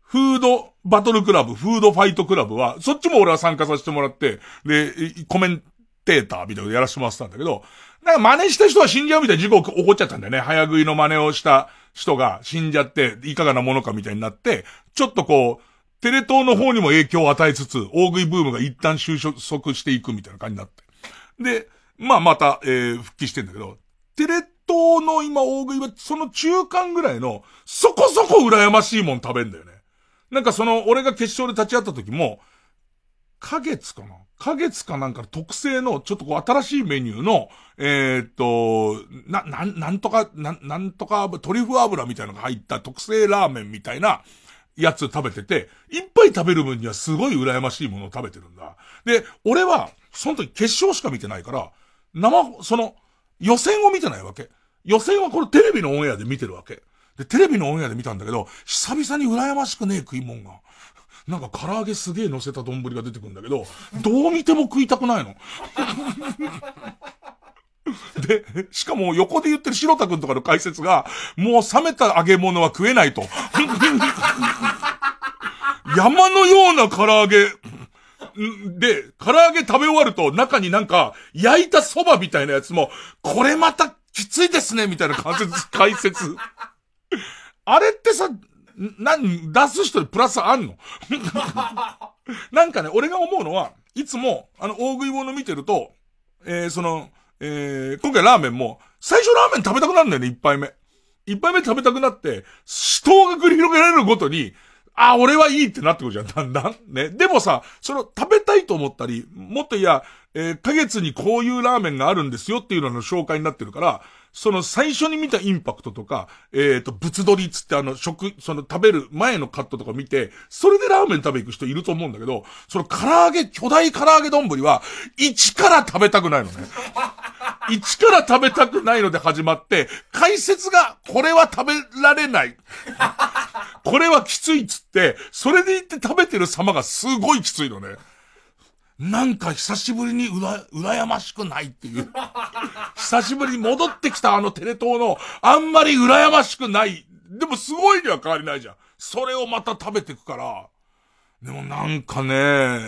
フードバトルクラブ、フードファイトクラブは、そっちも俺は参加させてもらって、で、コメンテーターみたいなのやらせてもらってたんだけど、なんか真似した人は死んじゃうみたいな事故起こっちゃったんだよね。早食いの真似をした人が死んじゃって、いかがなものかみたいになって、ちょっとこう、テレ東の方にも影響を与えつつ、大食いブームが一旦収束していくみたいな感じになって。で、まあまた、えー、復帰してんだけど、テレ東の今大食いはその中間ぐらいの、そこそこ羨ましいもん食べんだよね。なんかその、俺が決勝で立ち会った時も、花月かな花月かなんか特製の、ちょっとこう新しいメニューの、えー、っと、な、なん、なんとか、なん、なんとか、トリュフ油みたいなのが入った特製ラーメンみたいなやつ食べてて、いっぱい食べる分にはすごい羨ましいものを食べてるんだ。で、俺は、その時決勝しか見てないから、生、その、予選を見てないわけ。予選はこれテレビのオンエアで見てるわけ。で、テレビのオンエアで見たんだけど、久々に羨ましくねえ食い物が。なんか唐揚げすげえ乗せた丼が出てくるんだけど、どう見ても食いたくないの。で、しかも横で言ってる白田くんとかの解説が、もう冷めた揚げ物は食えないと。山のような唐揚げ、で、唐揚げ食べ終わると中になんか焼いた蕎麦みたいなやつも、これまたきついですね、みたいな、解説。あれってさ、なん、出す人にプラスあんの？なんかね、俺が思うのは、いつも、あの、大食い物見てると、えー、その、えー、今回ラーメンも、最初ラーメン食べたくなるんだよね、一杯目。一杯目食べたくなって、死闘が繰り広げられるごとに、あ、俺はいいってなってくるじゃん、だんだ？ん。ね。でもさ、その、食べたいと思ったり、もっといや、えー、ヶ月にこういうラーメンがあるんですよっていうのの紹介になってるから、その最初に見たインパクトとか、えっ、ー、と、物撮りっつってあの、食、その食べる前のカットとか見て、それでラーメン食べ行く人いると思うんだけど、その唐揚げ、巨大唐揚げ丼は、一から食べたくないのね。一から食べたくないので始まって、解説が、これは食べられない。これはきついっつって、それで言って食べてる様がすごいきついのね。なんか久しぶりにうら、羨ましくないっていう。久しぶりに戻ってきたあのテレ東の、あんまり羨ましくない。でもすごいには変わりないじゃん。それをまた食べてくから、でもなんかね、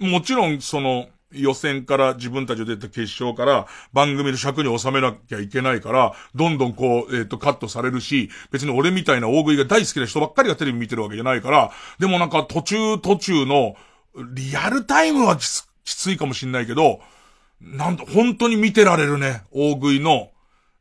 もちろんその、予選から自分たちで出た決勝から番組の尺に収めなきゃいけないから、どんどんこう、えっ、と、カットされるし、別に俺みたいな大食いが大好きな人ばっかりがテレビ見てるわけじゃないから、でもなんか途中途中の、リアルタイムはきつきついかもしんないけど、なんだ、本当に見てられるね、大食いの、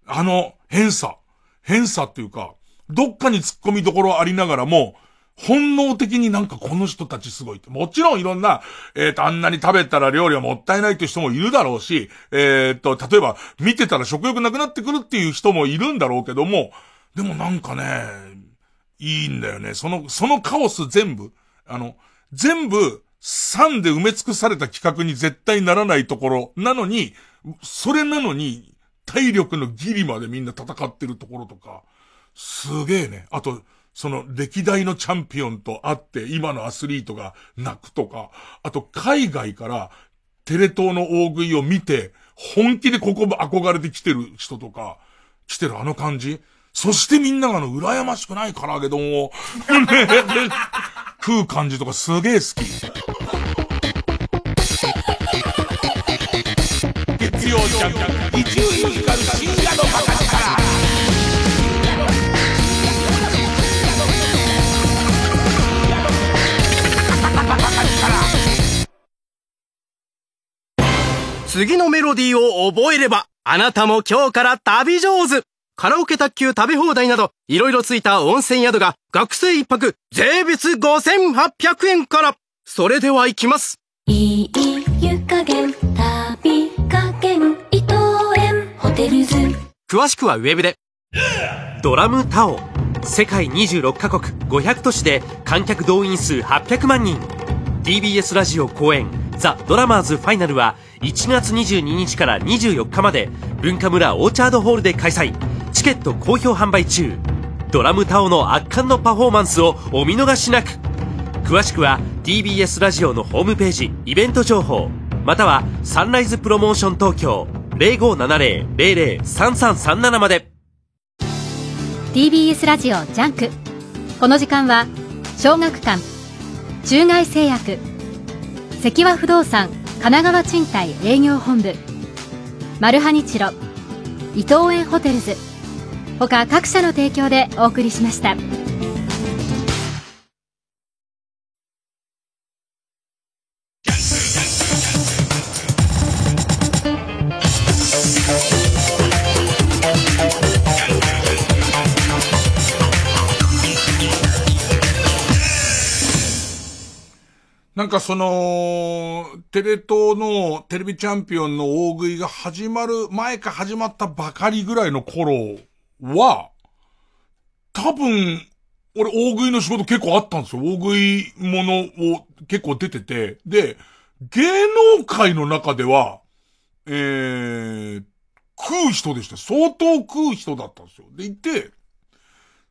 あの、変さ。変さっていうか、どっかに突っ込みどころありながらも、本能的になんかこの人たちすごいって。もちろんいろんな、えっ、と、あんなに食べたら料理はもったいないっていう人もいるだろうし、えっ、と、例えば見てたら食欲なくなってくるっていう人もいるんだろうけども、でもなんかね、いいんだよね。その、そのカオス全部、あの、全部、3で埋め尽くされた企画に絶対ならないところなのに、それなのに、体力のギリまでみんな戦ってるところとか、すげえね。あと、その歴代のチャンピオンと会って今のアスリートが泣くとか、あと海外からテレ東の大食いを見て、本気でここ憧れてきてる人とか、来てるあの感じ。そしてみんながあの、羨ましくない唐揚げ丼を、食う感じとかすげえ好き。月曜ジャンク、伊集院光深夜のバカ力。次のメロディーを覚えれば、あなたも今日から旅上手カラオケ卓球食べ放題など、いろいろついた温泉宿が、学生一泊、税別5800円から。それでは行きます。いい湯加減旅加減伊藤園ホテルズ詳しくはウェブで。ドラムタオ世界26カ国500都市で観客動員数800万人 TBS ラジオ公演ザ・ドラマーズファイナルは1月22日から24日まで Bunkamura オーチャードホールで開催。チケット好評販売中。ドラムタオの圧巻のパフォーマンスをお見逃しなく。詳しくは TBS ラジオのホームページイベント情報またはサンライズプロモーション東京0570-003337まで。TBS ラジオジャンク。この時間は小学館中外製薬関和不動産神奈川賃貸営業本部。マルハニチロ伊藤園ホテルズ。他各社の提供でお送りしました。かその、テレ東のテレビチャンピオンの大食いが始まる前か始まったばかりぐらいの頃は、多分、俺大食いの仕事結構あったんですよ。大食いものを結構出てて。で、芸能界の中では、えー、食う人でした。相当食う人だったんですよ。でいて、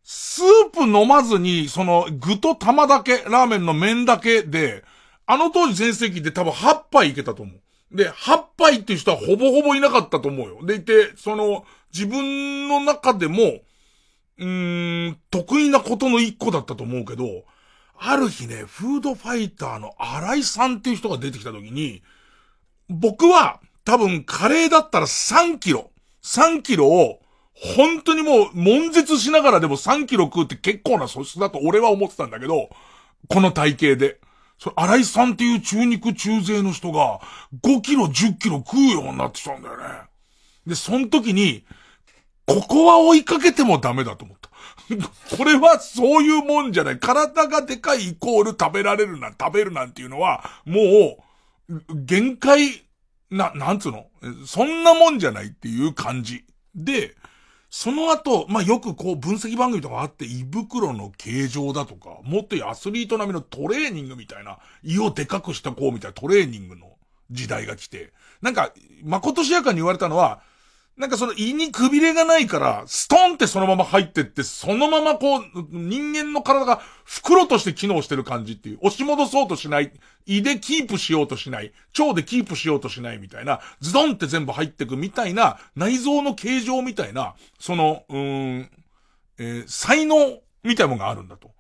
スープ飲まずに、その、具と玉だけ、ラーメンの麺だけで、あの当時全盛期で多分8杯いけたと思う。で、8杯っていう人はほぼほぼいなかったと思うよ。でいて、その、自分の中でも、うーん、得意なことの一個だったと思うけど、ある日ね、フードファイターの荒井さんっていう人が出てきた時に、僕は多分カレーだったら3キロ、3キロを本当にもう、悶絶しながらでも3キロ食うって結構な素質だと俺は思ってたんだけど、この体型で。それ、荒井さんっていう中肉中背の人が、5キロ、10キロ食うようになってたんだよね。で、その時に、ここは追いかけてもダメだと思った。これはそういうもんじゃない。体がでかいイコール食べられるな、食べるなんていうのは、もう、限界、な、なんつうの？そんなもんじゃないっていう感じ。で、その後、まあ、よくこう分析番組とかあって、胃袋の形状だとか、もっとアスリート並みのトレーニングみたいな、胃をでかくしたこうみたいなトレーニングの時代が来て、なんか、まことしやかに言われたのは、なんかその胃にくびれがないから、ストンってそのまま入ってって、そのままこう、人間の体が袋として機能してる感じっていう、押し戻そうとしない、胃でキープしようとしない、腸でキープしようとしないみたいな、ズドンって全部入ってくみたいな、内臓の形状みたいな、その、うーん、えー才能みたいなものがあるんだと。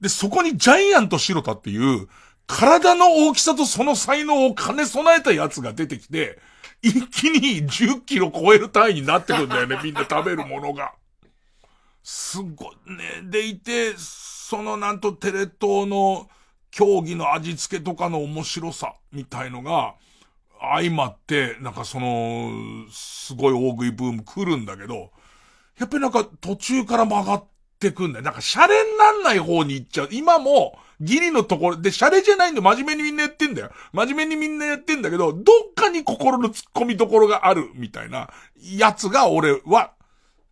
で、そこにジャイアント白田っていう、体の大きさとその才能を兼ね備えたやつが出てきて、一気に10キロ超える単位になってくんだよね、みんな食べるものが。すごいね。でいて、そのなんとテレ東の競技の味付けとかの面白さみたいのが、相まって、なんかその、すごい大食いブーム来るんだけど、やっぱりなんか途中から曲がってくんだよ。なんかシャレになんない方に行っちゃう。今も、ギリのところ、で、シャレじゃないんで真面目にみんなやってんだよ。真面目にみんなやってんだけど、どっかに心の突っ込みどころがある、みたいな、やつが俺は、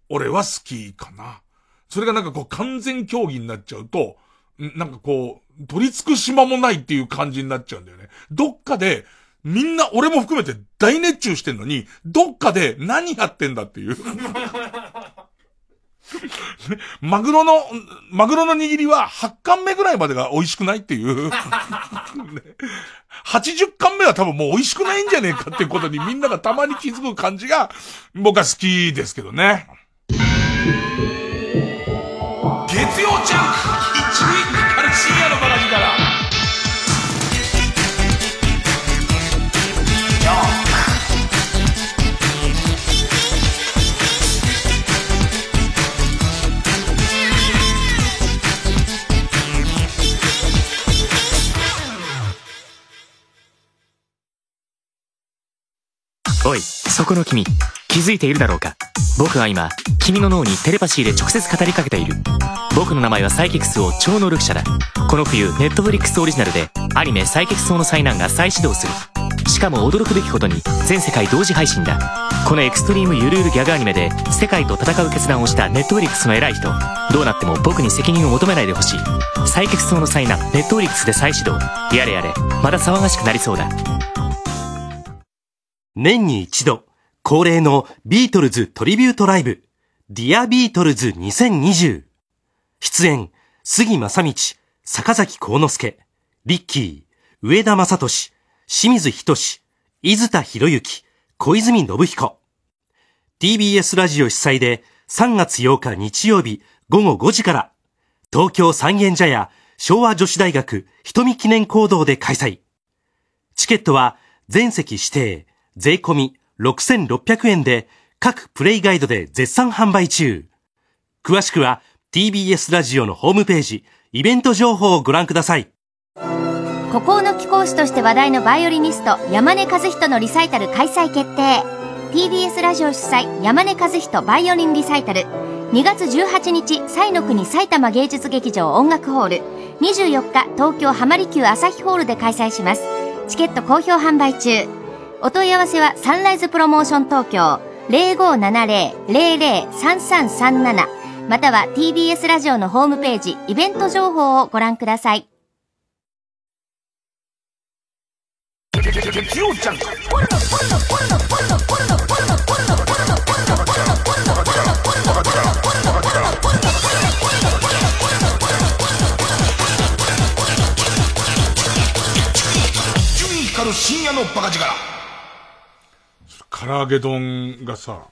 俺は好きかな。それがなんかこう完全競技になっちゃうと、なんかこう、取り付く島もないっていう感じになっちゃうんだよね。どっかで、みんな、俺も含めて大熱中してんのに、どっかで何やってんだっていう。マグロの、マグロの握りは8巻目ぐらいまでが美味しくないっていう。ね80巻目は多分もう美味しくないんじゃねえかっていうことにみんながたまに気づく感じが僕は好きですけどね。月曜ジャンクおい、そこの君、気づいているだろうか？僕は今、君の脳にテレパシーで直接語りかけている。僕の名前はサイキクス王超能力者だ。この冬、ネットフリックスオリジナルで、アニメサイキクス王の災難が再始動する。しかも驚くべきことに、全世界同時配信だ。このエクストリームゆるゆるギャグアニメで、世界と戦う決断をしたネットフリックスの偉い人。どうなっても僕に責任を求めないでほしい。サイキクス王の災難、ネットフリックスで再始動。やれやれ、まだ騒がしくなりそうだ。年に一度、恒例のビートルズトリビュートライブ、ディアビートルズ2020。出演、杉真理、坂崎幸之助、リッキー、上田雅利、清水仁、伊豆田洋之、小泉信彦。TBS ラジオ主催で3月8日日曜日午後5時から、東京三軒茶屋昭和女子大学瞳記念講堂で開催。チケットは全席指定、税込み6600円で各プレイガイドで絶賛販売中。詳しくは TBS ラジオのホームページ、イベント情報をご覧ください。孤高の貴公子として話題のバイオリニスト山根和人のリサイタル開催決定。TBS ラジオ主催山根和人バイオリンリサイタル。2月18日西の国埼玉芸術劇場音楽ホール。24日東京浜離宮朝日ホールで開催します。チケット好評販売中。お問い合わせはサンライズプロモーション東京0570-003337または TBS ラジオのホームページイベント情報をご覧ください深夜のバカ力唐揚げ丼がさ、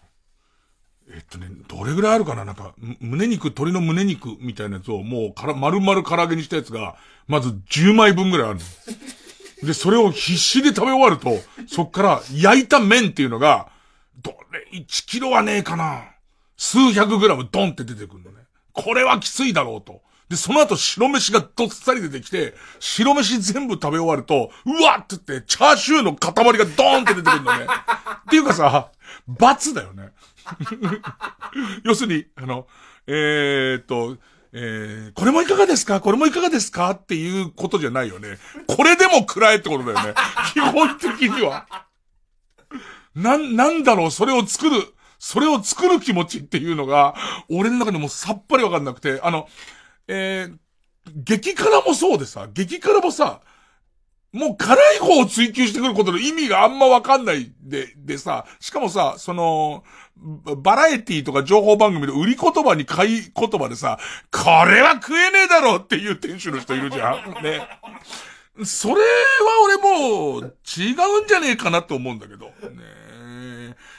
えっとね、どれぐらいあるかな？なんか、胸肉、鶏の胸肉みたいなやつをもうから、丸々唐揚げにしたやつが、まず10枚分ぐらいあるの。で、それを必死で食べ終わると、そっから焼いた麺っていうのが、どれ、1キロはねえかな数百グラムドンって出てくるのね。これはきついだろうと。で、その後白飯がどっさり出てきて、白飯全部食べ終わると、うわっって言って、チャーシューの塊がドーンって出てくるのね。っていうかさ、罰だよね。要するに、あの、えー、っと、えー、これもいかがですか？これもいかがですか？っていうことじゃないよね。これでも食らえってことだよね。基本的には。な、なんだろう、それを作る、それを作る気持ちっていうのが、俺の中でもさっぱりわかんなくて、あの、えー、激辛もそうでさ、激辛もさ、もう辛い方を追求してくることの意味があんまわかんないで、でさ、しかもさ、その、バラエティとか情報番組の売り言葉に買い言葉でさ、これは食えねえだろっていう店主の人いるじゃんね。それは俺もう違うんじゃねえかなと思うんだけど。ね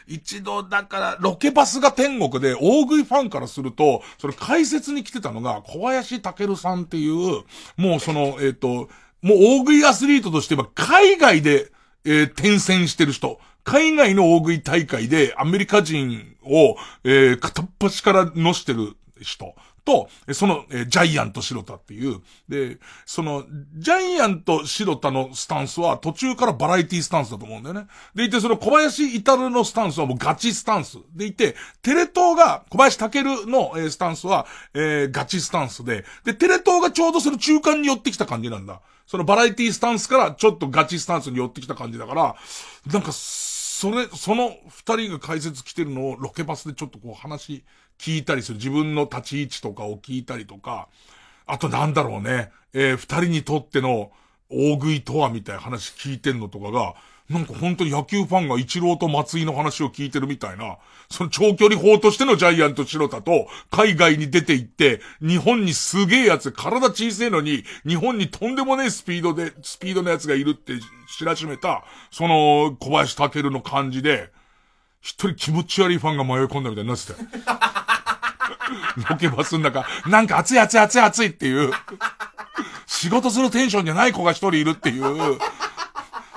一度、だから、ロケバスが天国で、大食いファンからすると、それ解説に来てたのが、小林武さんっていう、もうその、えっ、と、もう大食いアスリートとしては、海外で、えー転戦してる人。海外の大食い大会でアメリカ人を、えー片っ端からのしてる人と、その、えジャイアント白田っていう。で、その、ジャイアント白田のスタンスは途中からバラエティスタンスだと思うんだよね。でいて、その小林至のスタンスはもうガチスタンス。でいて、テレ東が、小林武の、えースタンスは、えーガチスタンスで、で、テレ東がちょうどその中間に寄ってきた感じなんだ。そのバラエティスタンスからちょっとガチスタンスに寄ってきた感じだから、なんか、それ、その二人が解説来てるのをロケバスでちょっとこう話聞いたりする。自分の立ち位置とかを聞いたりとか、あとなんだろうね、えー二人にとっての大食いとはみたいな話聞いてんのとかが、なんか本当に野球ファンが一郎と松井の話を聞いてるみたいな、その長距離砲としてのジャイアント白田と、海外に出て行って、日本にすげえやつ、体小さいのに、日本にとんでもねえスピードで、スピードのやつがいるって知らしめた、その、小林武の感じで、一人気持ち悪いファンが迷い込んだみたいになってたよ。ロケバスの中、なんか熱い熱い熱い熱いっていう、仕事するテンションじゃない子が一人いるっていう、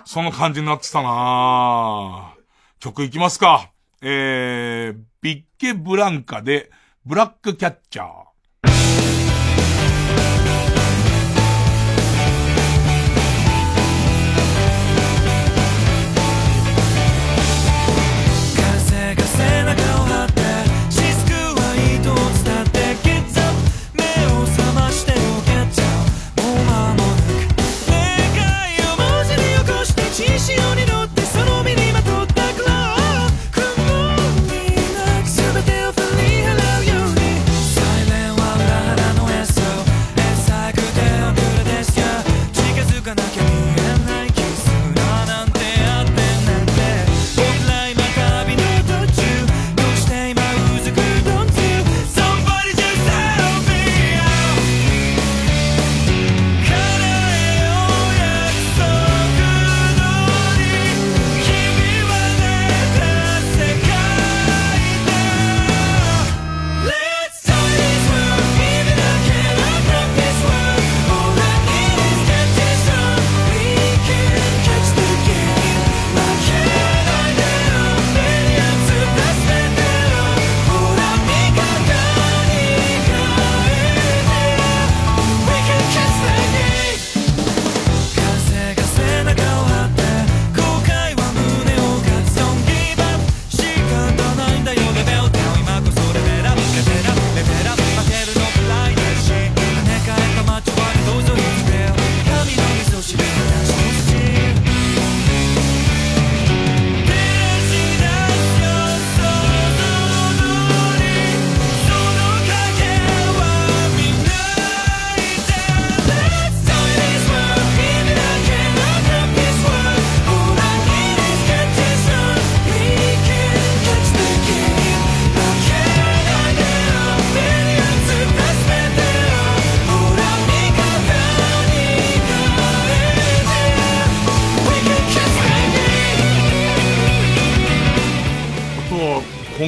その感じになってたなぁ曲いきますか。えー、ビッケブランカで、ブラックキャッチャー。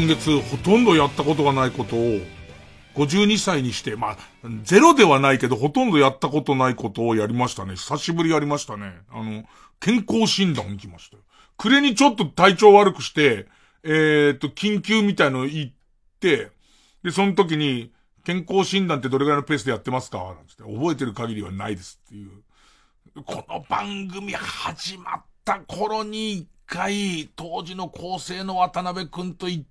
今月ほとんどやったことがないことを、52歳にして、まあ、ゼロではないけど、ほとんどやったことないことをやりましたね。久しぶりやりましたね。あの、健康診断行きましたよ。暮れにちょっと体調悪くして、えーっと、緊急みたいの行って、で、その時に、健康診断ってどれぐらいのペースでやってますか？なんつって、覚えてる限りはないですっていう。この番組始まった頃に一回、当時の構成の渡辺くんと行っ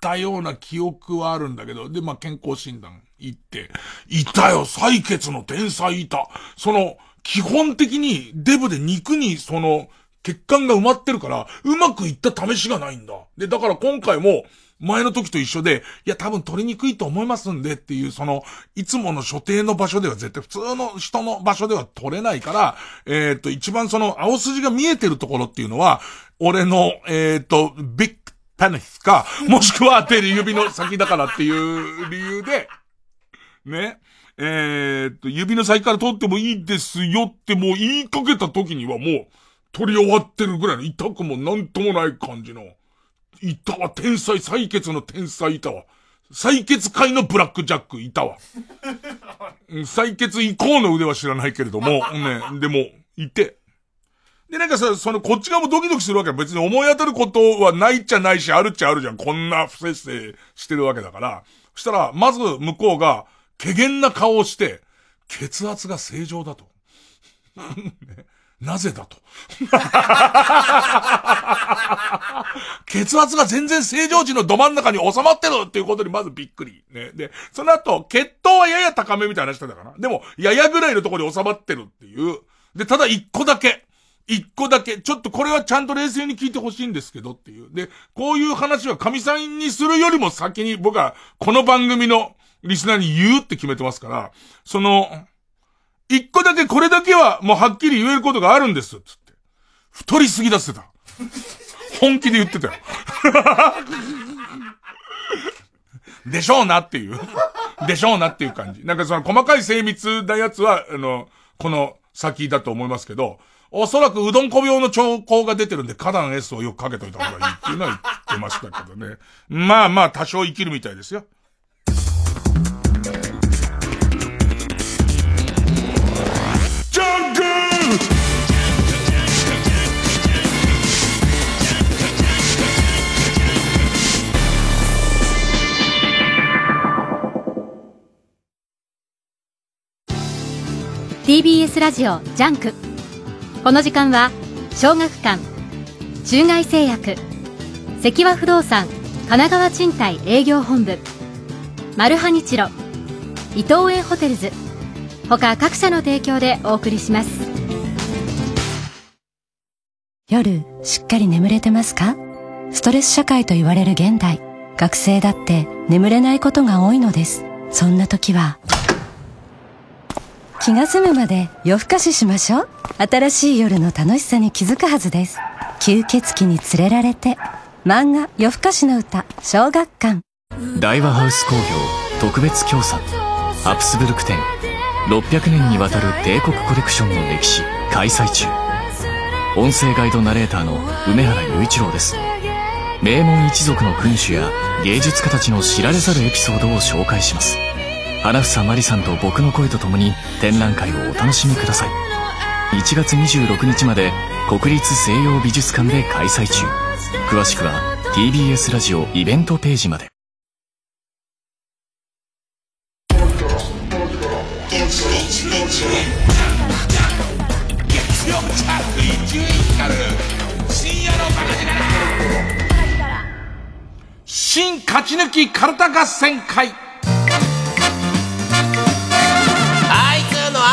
たような記憶はあるんだけど、で、まあ、健康診断行って、いたよ、採血の天才いた。その、基本的にデブで肉にその、血管が埋まってるから、うまくいった試しがないんだ。で、だから今回も、前の時と一緒で、いや多分取りにくいと思いますんでっていう、その、いつもの所定の場所では絶対普通の人の場所では取れないから、えっ、と、一番その、青筋が見えてるところっていうのは、俺の、えっ、と、グペニスか、もしくは手で指の先だからっていう理由で、ね。えーっと、指の先から取ってもいいですよってもう言いかけた時にはもう、取り終わってるぐらいの痛くもなんともない感じの、いたわ、天才、採血の天才いたわ。採血界のブラックジャックいたわ。うん採血以降の腕は知らないけれども、ね、でも、いて。で、なんかさ、その、こっち側もドキドキするわけ。別に思い当たることはないっちゃないし、あるっちゃあるじゃん。こんな不摂生してるわけだから。そしたら、まず向こうが、怪げな顔をして、血圧が正常だと。なぜだと。血圧が全然正常値のど真ん中に収まってるっていうことにまずびっくり。ね。で、その後、血糖はやや高めみたいな話してたかな。でも、ややぐらいのところに収まってるっていう。で、ただ一個だけ。一個だけ。ちょっとこれはちゃんと冷静に聞いてほしいんですけどっていう。で、こういう話は神さんにするよりも先に僕はこの番組のリスナーに言うって決めてますから、その、一個だけこれだけはもうはっきり言えることがあるんです。つって。太りすぎだってた。本気で言ってたよ。でしょうなっていう。でしょうなっていう感じ。なんかその細かい精密なやつは、あの、この先だと思いますけど、おそらくうどんこ病の兆候が出てるんで、花壇 S をよくかけといた方がいいっていうのは言ってましたけどね。まあまあ多少生きるみたいですよ。ジャンク TBS ラジオジャンクこの時間は小学館中外製薬積和不動産神奈川賃貸営業本部マルハニチロ伊藤園ホテルズ他各社の提供でお送りします。夜しっかり眠れてますか？ストレス社会と言われる現代。学生だって眠れないことが多いのです。そんな時は気が済むまで夜更かししましょう。新しい夜の楽しさに気づくはずです。吸血鬼に連れられて漫画夜更かしの歌小学館。大和ハウス工業特別協賛。アプスブルク展600年にわたる帝国コレクションの歴史開催中。音声ガイドナレーターの梅原雄一郎です。名門一族の君主や芸術家たちの知られざるエピソードを紹介します。花房まりさんと僕の声とともに展覧会をお楽しみください。1月26日まで国立西洋美術館で開催中。詳しくは TBS ラジオイベントページまで。新勝ち抜きカルタ合戦会。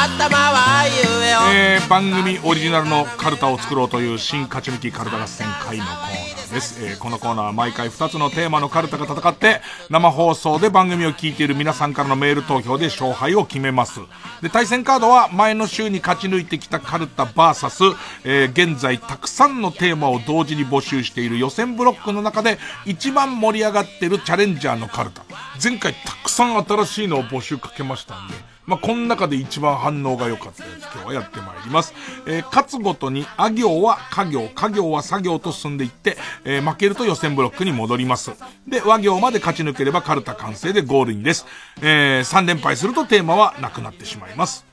えよえー、番組オリジナルのカルタを作ろうという新勝ち抜きカルタ合戦会のコーナーです、えーこのコーナーは毎回2つのテーマのカルタが戦って生放送で番組を聞いている皆さんからのメール投票で勝敗を決めます。で対戦カードは前の週に勝ち抜いてきたカルタ VS、えー現在たくさんのテーマを同時に募集している予選ブロックの中で一番盛り上がってるチャレンジャーのカルタ。前回たくさん新しいのを募集かけましたんでまあ、この中で一番反応が良かったやつ、今日はやってまいります。えー勝つごとに、あ行は家行、家行は作業と進んでいって、えー負けると予選ブロックに戻ります。で、和行まで勝ち抜ければカルタ完成でゴールインです。え3連敗するとテーマはなくなってしまいます。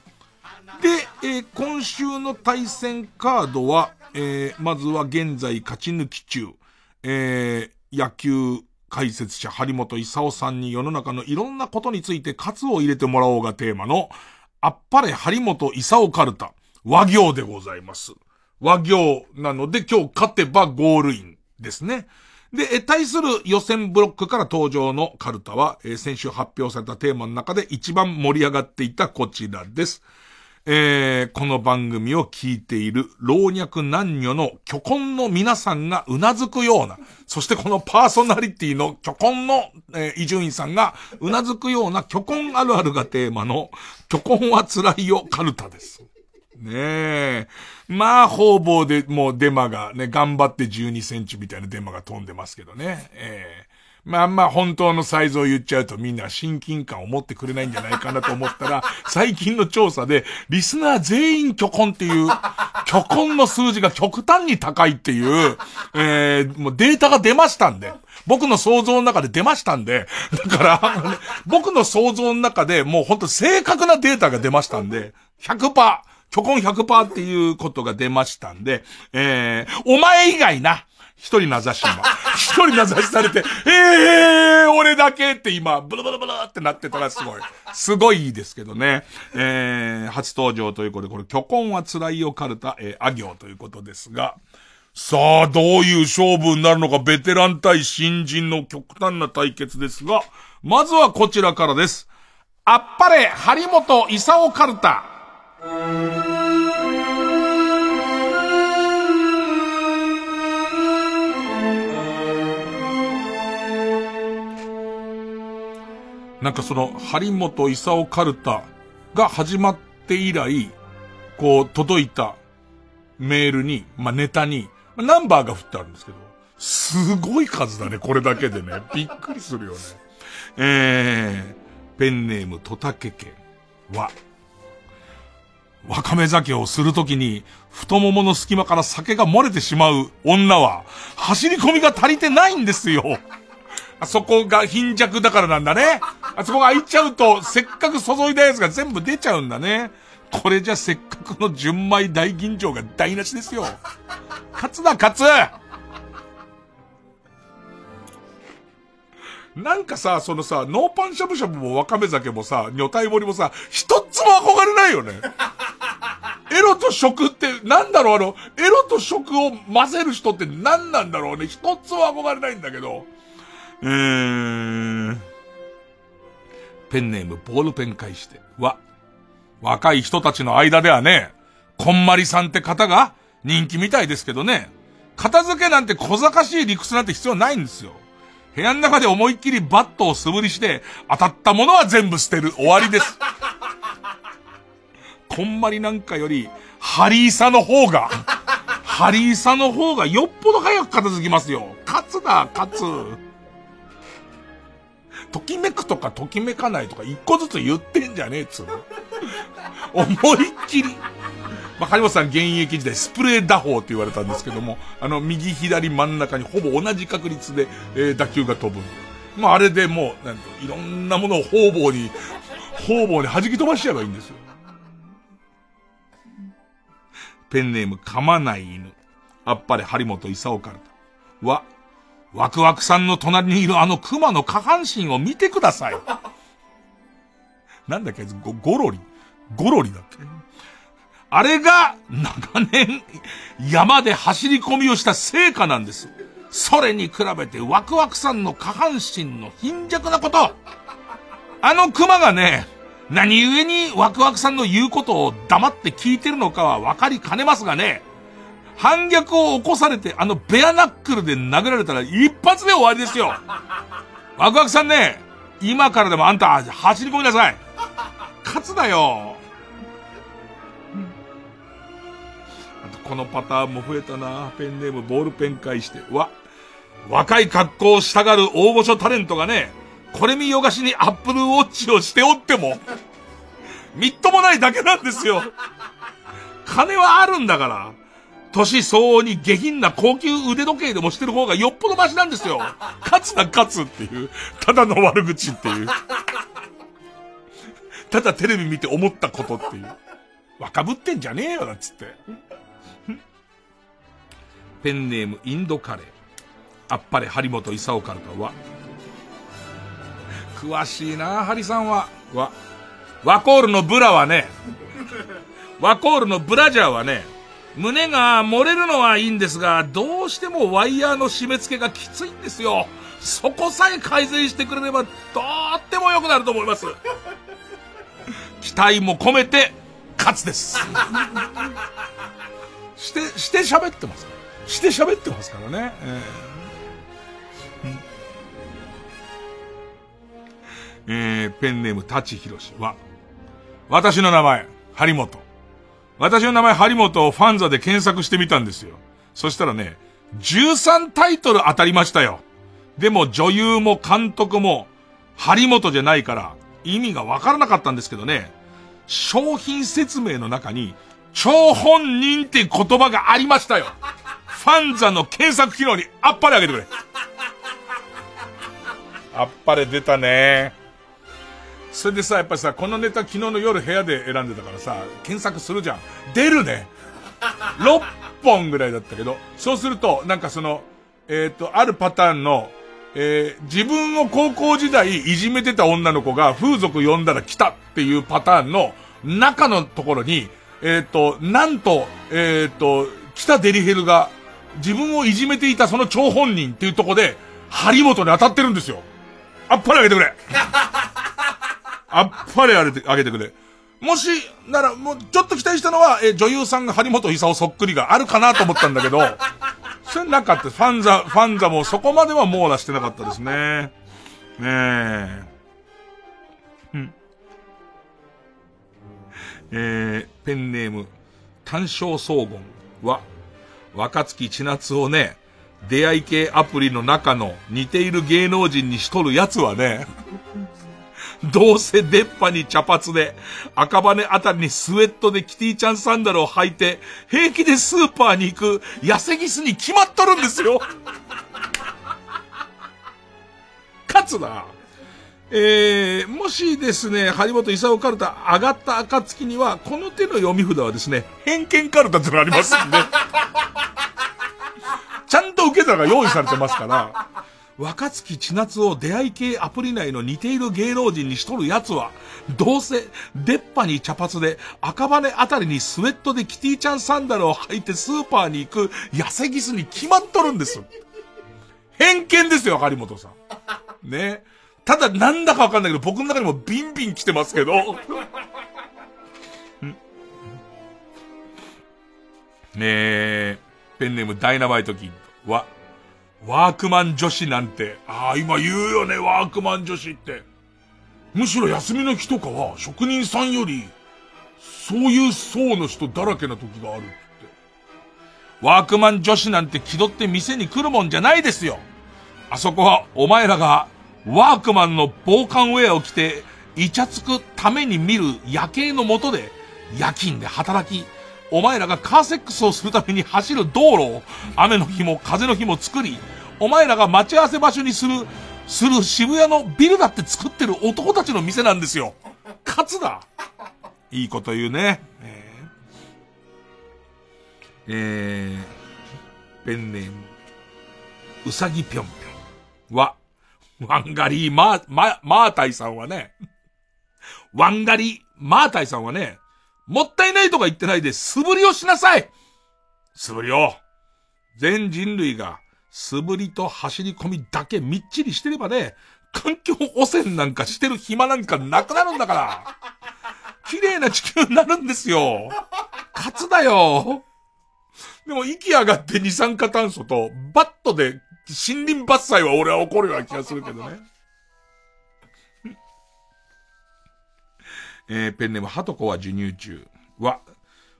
で、えー今週の対戦カードは、えーまずは現在勝ち抜き中、えー野球解説者張本勲さんに世の中のいろんなことについて喝を入れてもらおうがテーマの、あっぱれ張本勲カルタ、和行でございます。和行なので今日勝てばゴールインですね。で、対する予選ブロックから登場のカルタは、先週発表されたテーマの中で一番盛り上がっていたこちらです。えーこの番組を聞いている老若男女の巨根の皆さんがうなずくような、そしてこのパーソナリティの巨根の伊集院さんがうなずくような巨根あるあるがテーマの巨根は辛いよカルタです。ねえ。まあ、方々でもうデマがね、頑張って12センチみたいなデマが飛んでますけどね。ええまあまあ本当のサイズを言っちゃうとみんな親近感を持ってくれないんじゃないかなと思ったら、最近の調査で、リスナー全員巨根っていう 虚根の数字が極端に高いっていう、えー、もうデータが出ましたんで。僕の想像の中で出ましたんで。だから、僕の想像の中でもう本当正確なデータが出ましたんで、100%、虚根100%っていうことが出ましたんで、えー、お前以外な。一人名指し今。一人名指しされて、ええー、俺だけって今、ブルブルブルってなってたらすごい。すごいですけどね。えー、初登場ということで、これ、虚根は辛いよカルタ、えー、あ行ということですが、さあ、どういう勝負になるのか、ベテラン対新人の極端な対決ですが、まずはこちらからです。あっぱれ、張本勲カルタ。なんかその、張本勲カルタが始まって以来、こう、届いたメールに、まあ、ネタに、まあナンバーが振ってあるんですけど、すごい数だね、これだけでね。びっくりするよね。えー、ペンネームトタケケは、わかめ酒をするときに、太ももの隙間から酒が漏れてしまう女は、走り込みが足りてないんですよ。あそこが貧弱だからなんだね。あそこが開いちゃうと、せっかく注いだやつが全部出ちゃうんだね。これじゃせっかくの純米大吟醸が台無しですよ。勝つだ、勝つなんかさ、そのさ、ノーパンしゃぶしゃぶもわかめ酒もさ、女体盛りもさ、一つも憧れないよね。エロと食って、なんだろうあの、エロと食を混ぜる人って何なんだろうね。一つも憧れないんだけど。うーん。ペンネームボールペン返して。は、若い人たちの間ではね、こんまりさんって方が人気みたいですけどね、片付けなんて小賢しい理屈なんて必要ないんですよ。部屋の中で思いっきりバットを素振りして、当たったものは全部捨てる。終わりです。こんまりなんかより、ハリーサの方が、ハリーサの方がよっぽど早く片付きますよ。勝つだ、勝つ。ときめくとかときめかないとか一個ずつ言ってんじゃねえっつうの。思いっきり。まあ、張本さん現役時代スプレー打法って言われたんですけども、あの、右左真ん中にほぼ同じ確率で、えー打球が飛ぶ。まあ、あれでもう、なん、いろんなものを方々に、方々に弾き飛ばしちゃえばいいんですよ。ペンネーム噛まない犬。あっぱれ張本勲から。は、ワクワクさんの隣にいるあの熊の下半身を見てください。なんだっけ、ゴゴロリゴロリだっけあれが、長年、山で走り込みをした成果なんです。それに比べてワクワクさんの下半身の貧弱なこと。あの熊がね、何故にワクワクさんの言うことを黙って聞いてるのかは分かりかねますがね、反逆を起こされて、あのベアナックルで殴られたら一発で終わりですよ。ワクワクさんね、今からでもあんた走り込みなさい。勝つだよ。あとこのパターンも増えたな。ペンネームボールペン返して。わ、若い格好をしたがる大御所タレントがね、これ見よがしにアップルウォッチをしておっても、みっともないだけなんですよ。金はあるんだから。年相応に下品な高級腕時計でもしてる方がよっぽどマシなんですよ。勝つな勝つっていう。ただの悪口っていう。ただテレビ見て思ったことっていう。若ぶってんじゃねえよ、なっつって。ペンネームインドカレー。あっぱれ張本勲からかは。詳しいな、ハリさんは。わ。ワコールのブラはね、ワコールのブラジャーはね、胸が漏れるのはいいんですが、どうしてもワイヤーの締め付けがきついんですよ。そこさえ改善してくれれば、とっても良くなると思います。期待も込めて、勝つです。して、して喋ってます。して喋ってますからね。えーえーペンネーム、舘ひろしは、私の名前、張本。私の名前、張本をファンザで検索してみたんですよ。そしたらね、13タイトル当たりましたよ。でも女優も監督も、張本じゃないから、意味がわからなかったんですけどね、商品説明の中に、張本人って言葉がありましたよ。ファンザの検索機能にあっぱれあげてくれ。あっぱれ出たね。それでさ、やっぱさ、このネタ昨日の夜部屋で選んでたからさ、検索するじゃん。出るね。6本ぐらいだったけど、そうすると、なんかその、えっ、と、あるパターンの、えー自分を高校時代いじめてた女の子が風俗呼んだら来たっていうパターンの中のところに、えっ、と、なんと、えっ、と、北デリヘルが自分をいじめていたその張本人っていうとこで、張本に当たってるんですよ。あっぱれあげてくれ。あっぱれあげて、あげてくれ。もし、なら、もう、ちょっと期待したのは、え女優さんが張本勲そっくりがあるかなと思ったんだけど、それなかった。ファンザ、ファンザもそこまでは網羅してなかったですね。ねえ。うん。えー、ペンネーム、単勝総言は、若月千夏をね、出会い系アプリの中の似ている芸能人にしとるやつはね、どうせ出っ歯に茶髪で、赤羽あたりにスウェットでキティちゃんサンダルを履いて、平気でスーパーに行く痩せギスに決まっとるんですよ。かつな、えー、もしですね、張本勲カルタ上がった暁には、この手の読み札はですね、偏見カルタってのありますんで、ちゃんと受け皿が用意されてますから、若月千夏を出会い系アプリ内の似ている芸能人にしとる奴は、どうせ、出っ歯に茶髪で、赤羽あたりにスウェットでキティちゃんサンダルを履いてスーパーに行く痩せギスに決まっとるんです。偏見ですよ、張本さん。ね。ただなんだかわかんないけど、僕の中にもビンビン来てますけど。ねえ、ペンネームダイナマイトキッドは、ワークマン女子なんて、ああ、今言うよね、ワークマン女子って。むしろ休みの日とかは、職人さんより、そういう層の人だらけな時があるって。ワークマン女子なんて気取って店に来るもんじゃないですよ。あそこは、お前らが、ワークマンの防寒ウェアを着て、イチャつくために見る夜景の下で、夜勤で働き、お前らがカーセックスをするために走る道路を、雨の日も風の日も作り、お前らが待ち合わせ場所にする、する渋谷のビルだって作ってる男たちの店なんですよ。勝つだ。いいこと言うね。えー、えー、ペンネーム、うさぎぴょんぴょん。は、ワンガリーマー、マ、マータイさんはね、ワンガリーマータイさんはね、もったいないとか言ってないで素振りをしなさい。素振りを。全人類が素振りと走り込みだけみっちりしてればね、環境汚染なんかしてる暇なんかなくなるんだから。綺麗な地球になるんですよ。勝つだよ。でも息上がって二酸化炭素とバットで森林伐採は俺は怒るような気がするけどね。えーペンネーム、ハトコは授乳中は、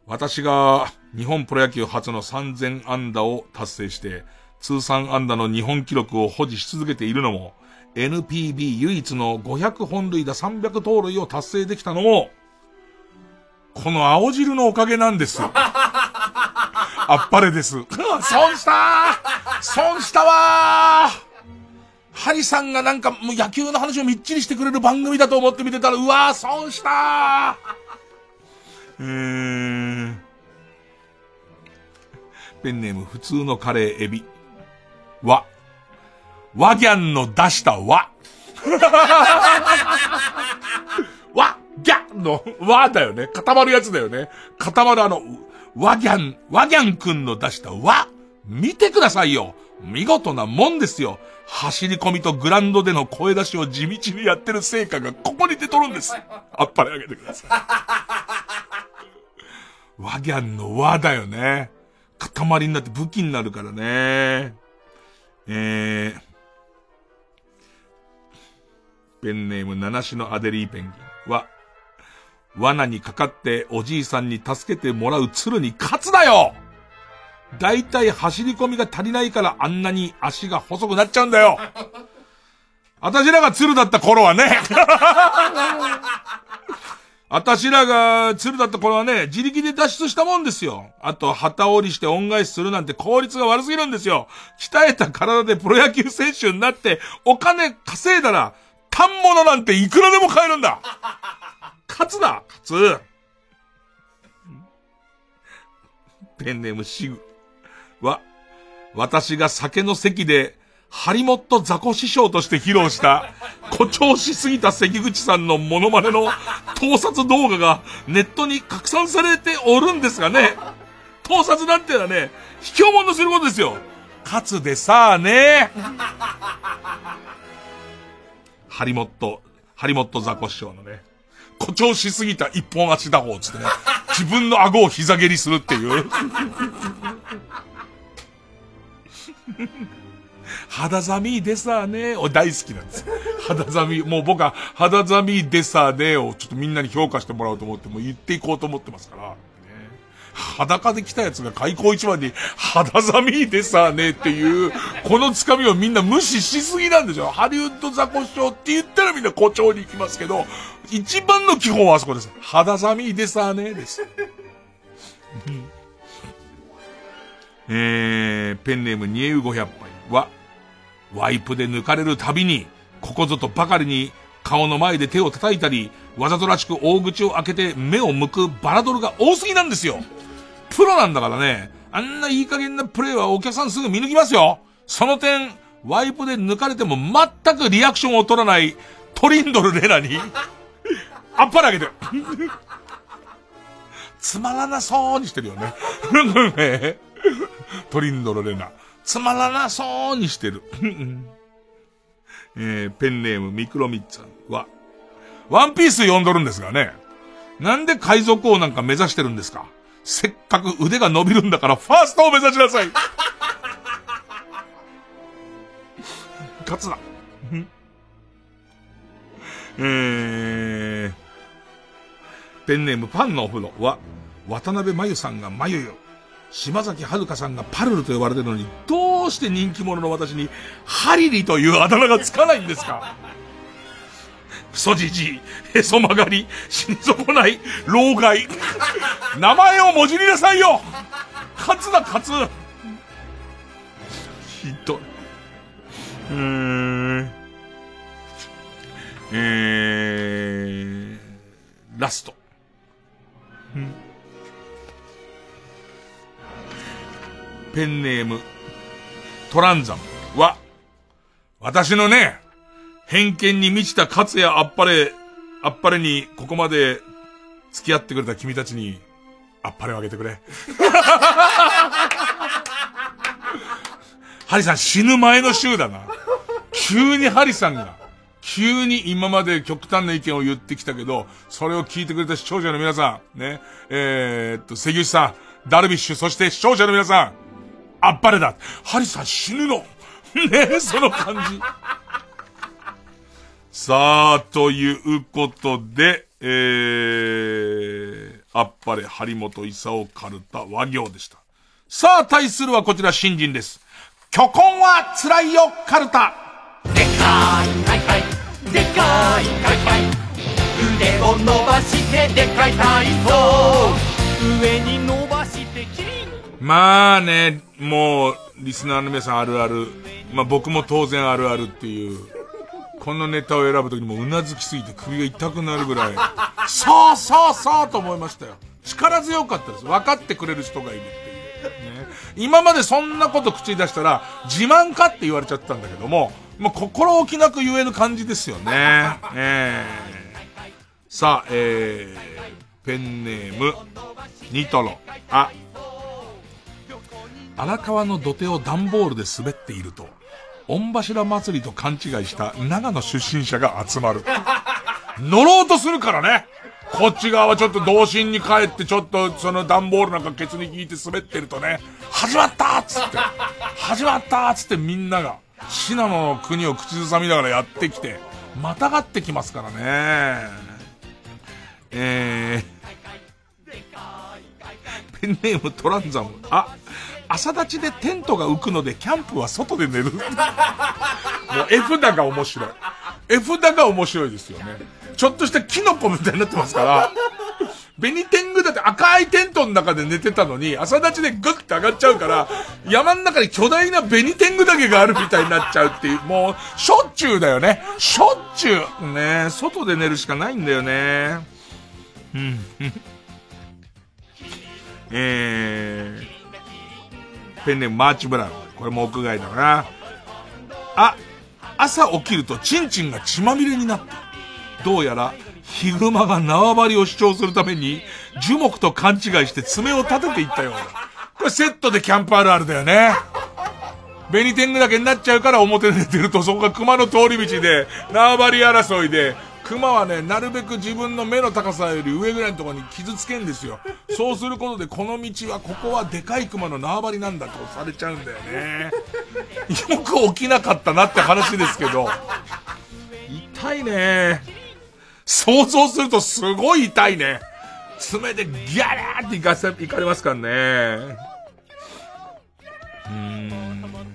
私が日本プロ野球初の3000安打を達成して、通算安打の日本記録を保持し続けているのも、NPB 唯一の500本塁打300盗塁を達成できたのも、この青汁のおかげなんです。あっぱれです。損した損したわーハリさんがなんかもう野球の話をみっちりしてくれる番組だと思って見てたら、うわー損したーうーん。ペンネーム普通のカレーエビ。わ。ワギャンの出したわ。わ、ギャンのわだよね。固まるやつだよね。固まるあの、ワギャン、ワギャンくんの出したわ。見てくださいよ。見事なもんですよ。走り込みとグランドでの声出しを地道にやってる成果がここに出とるんです。あっぱれあげてください。ワギャンの輪だよね。塊になって武器になるからね。えー、ペンネーム七種のアデリーペンギンは、罠にかかっておじいさんに助けてもらう鶴に勝つだよだいたい走り込みが足りないからあんなに足が細くなっちゃうんだよ 私らが鶴だった頃はね。私らが鶴だった頃はね、自力で脱出したもんですよ。あと、旗折りして恩返しするなんて効率が悪すぎるんですよ。鍛えた体でプロ野球選手になって、お金稼いだら、単物なんていくらでも買えるんだ。勝つだ、勝つ。ペンネームシグ。は、私が酒の席で、ハリモットザコ師匠として披露した、誇張しすぎた関口さんのモノマネの盗撮動画がネットに拡散されておるんですがね。盗撮なんてのはね、卑怯者することですよ。かつでさあね。ハリモット、ハリモットザコ師匠のね、誇張しすぎた一本足打法つってね、自分の顎を膝蹴りするっていう。肌寒いでさねを大好きなんです。肌寒い、もう僕は肌寒いでさねをちょっとみんなに評価してもらおうと思って、もう言っていこうと思ってますから。裸で来たやつが開口一番に肌寒いでさねっていう、このつかみをみんな無視しすぎなんでしょ。ハリウッドザコショウって言ったらみんな誇張に行きますけど、一番の基本はあそこです。肌寒いでさねです。えー、ペンネームニエウ500杯は、ワイプで抜かれるたびに、ここぞとばかりに顔の前で手を叩いたり、わざとらしく大口を開けて目を向くバラドルが多すぎなんですよ。プロなんだからね、あんないい加減なプレイはお客さんすぐ見抜きますよ。その点、ワイプで抜かれても全くリアクションを取らないトリンドルレナに、あっぱれあげて。つまらなそうにしてるよね。ねトリンドルレナ。つまらなそうにしてる。えー、ペンネームミクロミッツァンは、ワンピース読んどるんですがね。なんで海賊王なんか目指してるんですか？せっかく腕が伸びるんだからファーストを目指しなさい。勝つな。えー、ペンネームパンのお風呂は、渡辺真由さんが真由よ。島崎遥さんがパルルと呼ばれてるのに、どうして人気者の私に、ハリリというあだ名がつかないんですか？クソじじい、へそ曲がり、死に損ない、老害。名前をもじりなさいよ勝つだ勝つひどい。うーん。えー、ラスト。ペンネーム、トランザムは、私のね、偏見に満ちた勝也あっぱれ、あっぱれにここまで付き合ってくれた君たちに、あっぱれをあげてくれ。ハリさん死ぬ前の週だな。急にハリさんが、急に今まで極端な意見を言ってきたけど、それを聞いてくれた視聴者の皆さん、ね、えー、っと、関口さん、ダルビッシュ、そして視聴者の皆さん、あっぱれだ。ハリさん死ぬの。ねえその感じ。さあ、ということで、えー、あっぱれ、張本勲カルタ和行でした。さあ、対するはこちら新人です。巨根は辛いよ、カルタ。でかいはいはいでかいはいはい腕を伸ばしてでかい体操上に伸ばしてまあね、もう、リスナーの皆さんあるある。まあ僕も当然あるあるっていう。このネタを選ぶときにもうなずきすぎて首が痛くなるぐらい、そうそうそうと思いましたよ。力強かったです。分かってくれる人がいるっていう。ね、今までそんなこと口に出したら、自慢かって言われちゃったんだけども、もう心置きなく言える感じですよね。えー、さあ、えー、ペンネーム、ニトロ。あ、荒川の土手を段ボールで滑っていると、御柱祭りと勘違いした長野出身者が集まる。乗ろうとするからね。こっち側はちょっと童心に帰ってちょっとその段ボールなんかケツに引いて滑ってるとね、始まったっつって、始まったっつってみんなが、信濃の国を口ずさみながらやってきて、またがってきますからね。えー、ペンネームトランザム。あ、朝立ちでテントが浮くのでキャンプは外で寝る。もう絵札が面白い。絵札が面白いですよね。ちょっとしたキノコみたいになってますから、ベニテングだって赤いテントの中で寝てたのに、朝立ちでグッて上がっちゃうから、山の中に巨大なベニテング岳があるみたいになっちゃうっていう、もう、しょっちゅうだよね。しょっちゅう。ね外で寝るしかないんだよね。うん。えー、ペンネームマーチブラウン。これも屋外だな。あ、朝起きるとチンチンが血まみれになっているどうやら、ヒグマが縄張りを主張するために、樹木と勘違いして爪を立てていったようだ。これセットでキャンプあるあるだよね。ベニテングだけになっちゃうから表で寝てると、そこが熊の通り道で、縄張り争いで、熊はね、なるべく自分の目の高さより上ぐらいのところに傷つけんですよ。そうすることで、この道は、ここはでかい熊の縄張りなんだとされちゃうんだよね。よく起きなかったなって話ですけど。痛いね。想像するとすごい痛いね。爪でギャラーっていかせ、いかれますからね。うーん。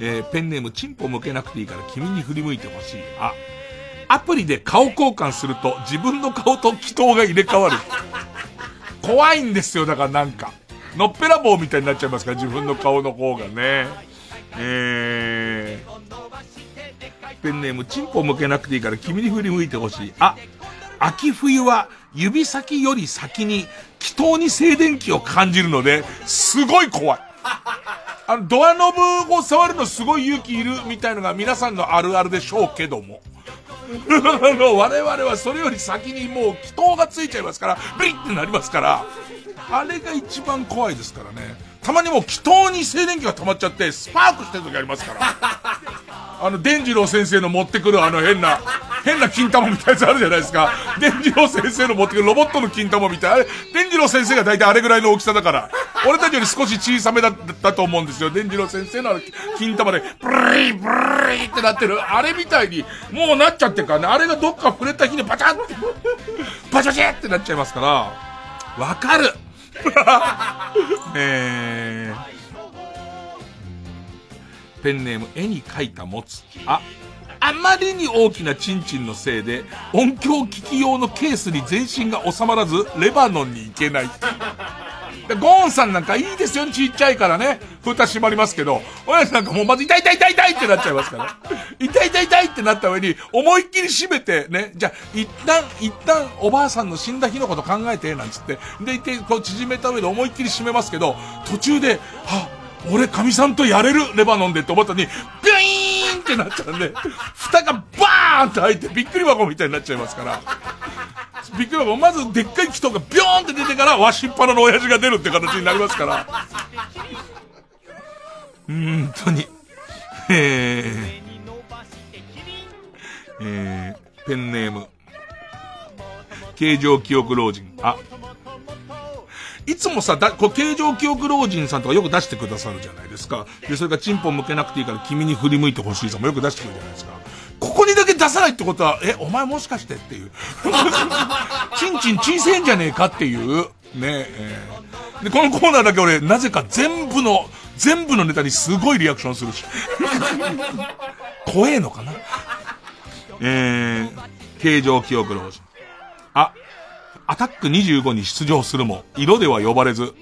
えーペンネームチンポ向けなくていいから君に振り向いてほしい。あ、アプリで顔交換すると自分の顔と祈祷が入れ替わる。怖いんですよ、だからなんか。のっぺらぼうみたいになっちゃいますから、自分の顔の方がね。えー、ペンネームチンポ向けなくていいから君に振り向いてほしい。あ、秋冬は指先より先に祈祷に静電気を感じるので、すごい怖い。あの、ドアノブを触るのすごい勇気いるみたいのが皆さんのあるあるでしょうけども。あの我々はそれより先にもう祈祷がついちゃいますから、ビリッってなりますから、あれが一番怖いですからね。たまにもう祈祷に静電気が溜まっちゃって、スパークしてる時ありますから。あの、伝次郎先生の持ってくるあの変な、変な金玉みたいなやつあるじゃないですか。伝次郎先生の持ってくるロボットの金玉みたいな。あれ、伝次郎先生が大体あれぐらいの大きさだから。俺たちより少し小さめだったと思うんですよ。伝次郎先生のあの金玉で、ブリーブリーってなってる。あれみたいに、もうなっちゃってるからね。あれがどっか触れた日にバチャンって、バチャチェってなっちゃいますから。わかる えー、ペンネーム絵に描いた持つ。あ、あまりに大きなチンチンのせいで、音響機器用のケースに全身が収まらず、レバノンに行けない。ゴーンさんなんかいいですよ、ちっちゃいからね。蓋閉まりますけど、親父なんかもうまず痛い痛い痛い痛いってなっちゃいますから。痛い痛い痛いってなった上に、思いっきり閉めて、ね、じゃあ、一旦、一旦おばあさんの死んだ日のこと考えて、なんつって。で、一回こう縮めた上で思いっきり閉めますけど、途中で、は俺、神さんとやれる、レバノンでって思ったのに、ビューンってなっちゃうんで、蓋がバーンって開いて、びっくり箱みたいになっちゃいますから。びっくり箱、まずでっかい人がビョーンって出てから、わしっぱなの親父が出るって形になりますから。うーんとに。えー、えー、ペンネーム。形状記憶老人。あ、いつもさ、だ、こう、形状記憶老人さんとかよく出してくださるじゃないですか。で、それからチンポ向けなくていいから君に振り向いてほしいさんもよく出してくるじゃないですか。出さないってことは、え、お前もしかしてっていう。チンチン小せえんじゃねえかっていう。ねえーで、このコーナーだけ俺、なぜか全部の、全部のネタにすごいリアクションするし。怖えのかなえー、形状記憶老人。あ、アタック25に出場するも、色では呼ばれず、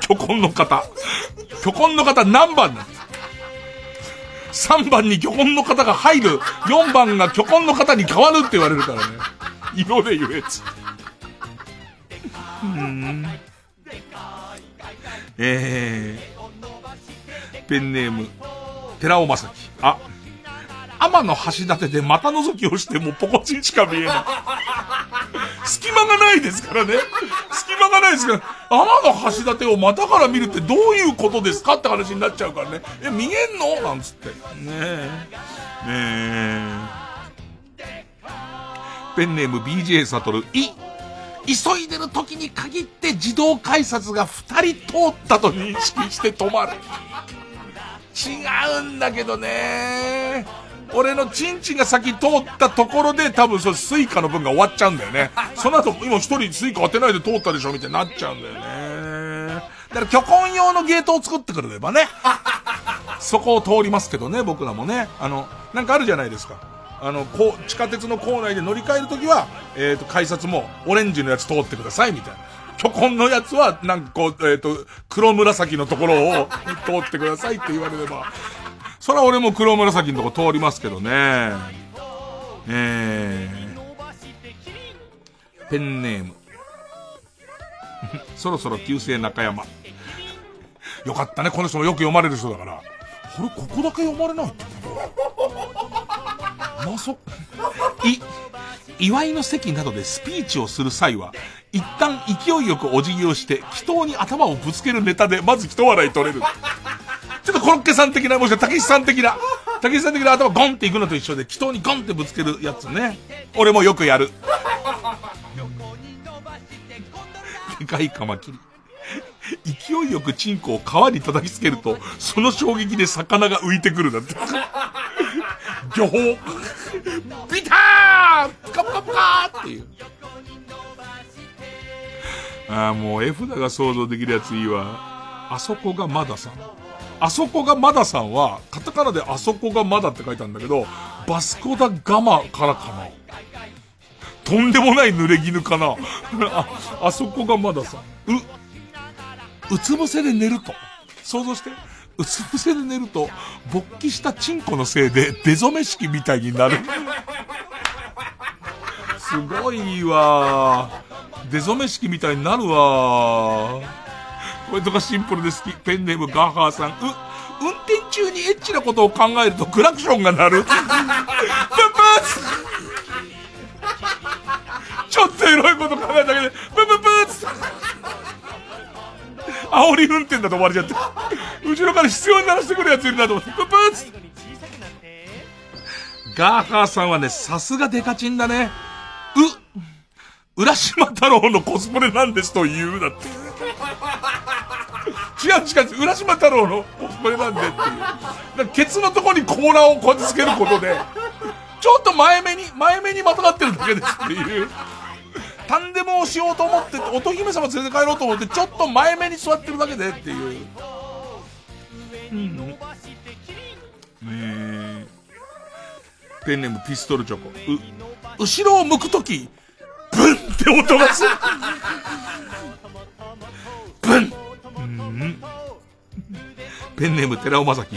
巨根の方。巨根の方何番なんです3番に巨根の方が入る。4番が巨根の方に変わるって言われるからね。色で言えつ。うん。えー、ペンネーム、寺尾正樹。あ、天の橋立で股覗きをしてもポコチンしか見えない。隙間がないですからね。隙間がないですから、天の橋立を股から見るってどういうことですかって話になっちゃうからね。え、見えんの？なんつって。ねえ。ねえ。ペンネーム BJ サトル、い、急いでる時に限って自動改札が2人通ったと認識して止まる。違うんだけどね。俺のチンチンが先通ったところで多分そのスイカの分が終わっちゃうんだよね。その後今一人スイカ当てないで通ったでしょみたいになっちゃうんだよね。だから巨根用のゲートを作ってくれればね。そこを通りますけどね、僕らもね。あの、なんかあるじゃないですか。あの、こう、地下鉄の構内で乗り換えるときは、えっ、と、改札もオレンジのやつ通ってください、みたいな。巨根のやつは、なんかこう、えっ、と、黒紫のところを通ってくださいって言われれば、それは俺も黒紫のとこ通りますけどね。えー、ペンネーム。そろそろ旧姓中山。よかったね、この人もよく読まれる人だから。これ、ここだけ読まれないってこと？まそ、い、祝いの席などでスピーチをする際は、一旦勢いよくお辞儀をして、祈祷に頭をぶつけるネタで、まず一笑い取れる。ちょっとコロッケさん的な、もしくはたけしさん的な、たけしさん的な頭ゴンっていくのと一緒で、祈祷にゴンってぶつけるやつね。俺もよくやる。でかいカマキリ。勢いよくチンコを川に叩きつけると、その衝撃で魚が浮いてくるなんて。漁法。ビターンプカプカプカーっていう。ああ、もう絵札が想像できるやついいわ。あそこがまださん。あそこがまださんは、カタカナであそこがまだって書いてあるんだけど、バスコダガマからかな。とんでもない濡れ衣かな。あ、あそこがまださん。う、うつ伏せで寝ると。想像して。うつ伏せで寝ると、勃起したチンコのせいで、出初め式みたいになる。すごいわ出初め式みたいになるわこれとかシンプルで好き。ペンネームガーハーさん。う、運転中にエッチなことを考えるとクラクションが鳴る。ブンブーちょっとエロいこと考えただけで、ブンブンブーツ煽り運転だと終わりちゃって。後ろから必要にならせてくるやついるなと思って、ブンブーツガーハーさんはね、さすがデカチンだね。う、浦島太郎のコスプレなんですと言うだって。違う違う、浦島太郎のコスプレなんでっていう。だケツのとこに甲羅をこうやってつけることで、ちょっと前目に、前目にまとがってるだけですっていう。何でもしようと思って、乙姫様連れて帰ろうと思って、ちょっと前目に座ってるだけでっていう。うん。ねえ。ペンネームピストルチョコ。う、後ろを向くとき、ブンって音がする。ペンネーム寺尾正樹。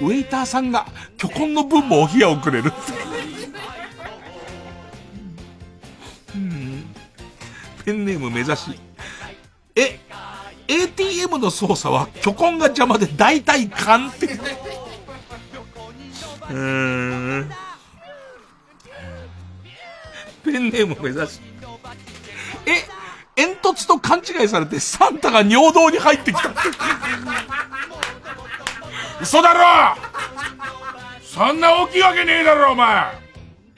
ウェイターさんが巨根の分もお冷やをくれる。うんペンネーム目指し。え、ATM の操作は巨根が邪魔で大体勘って。うーん。ペンネーム目指し。え、煙突と勘違いされてサンタが尿道に入ってきた。嘘だろそんな大きいわけねえだろ、お前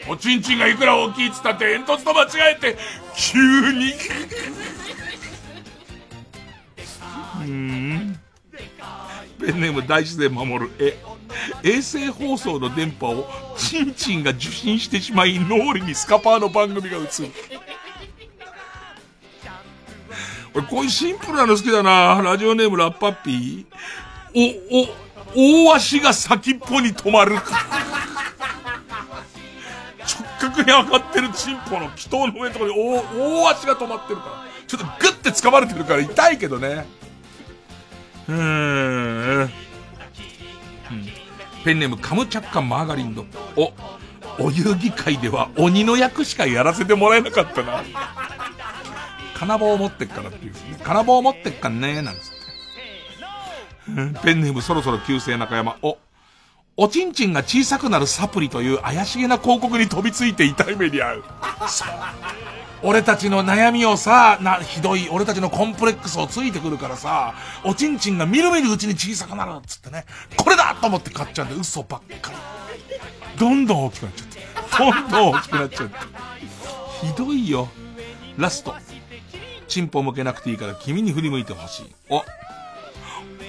おちんちんがいくら大きいっつったって煙突と間違えて、急に。うーん。ペンネーム大自然守る。え、衛星放送の電波をチンチンが受信してしまい脳裏にスカパーの番組が映る。俺こういうシンプルなの好きだな。ラジオネームラッパッピー。お、お、大足が先っぽに止まる。直角に上がってるチンポの祈祷の上のところに大、大足が止まってるから。ちょっとグッて掴まれてるから痛いけどね。うーん。うんペンネームカムチャッカマーガリンド。お、お遊戯会では鬼の役しかやらせてもらえなかったな。金棒を持ってっからっていう、金棒を持ってっかんねなんつって。ペンネームそろそろ旧姓中山。お、おちんちんが小さくなるサプリという怪しげな広告に飛びついて痛い目に遭う。そう。俺たちの悩みをさ、な、ひどい、俺たちのコンプレックスをついてくるからさ、おちんちんがみるみるうちに小さくなるっつってね、これだと思って買っちゃうんで、嘘ばっかり。どんどん大きくなっちゃって。どんどん大きくなっちゃって。ひどいよ。ラスト。チンポ向けなくていいから君に振り向いてほしい。お、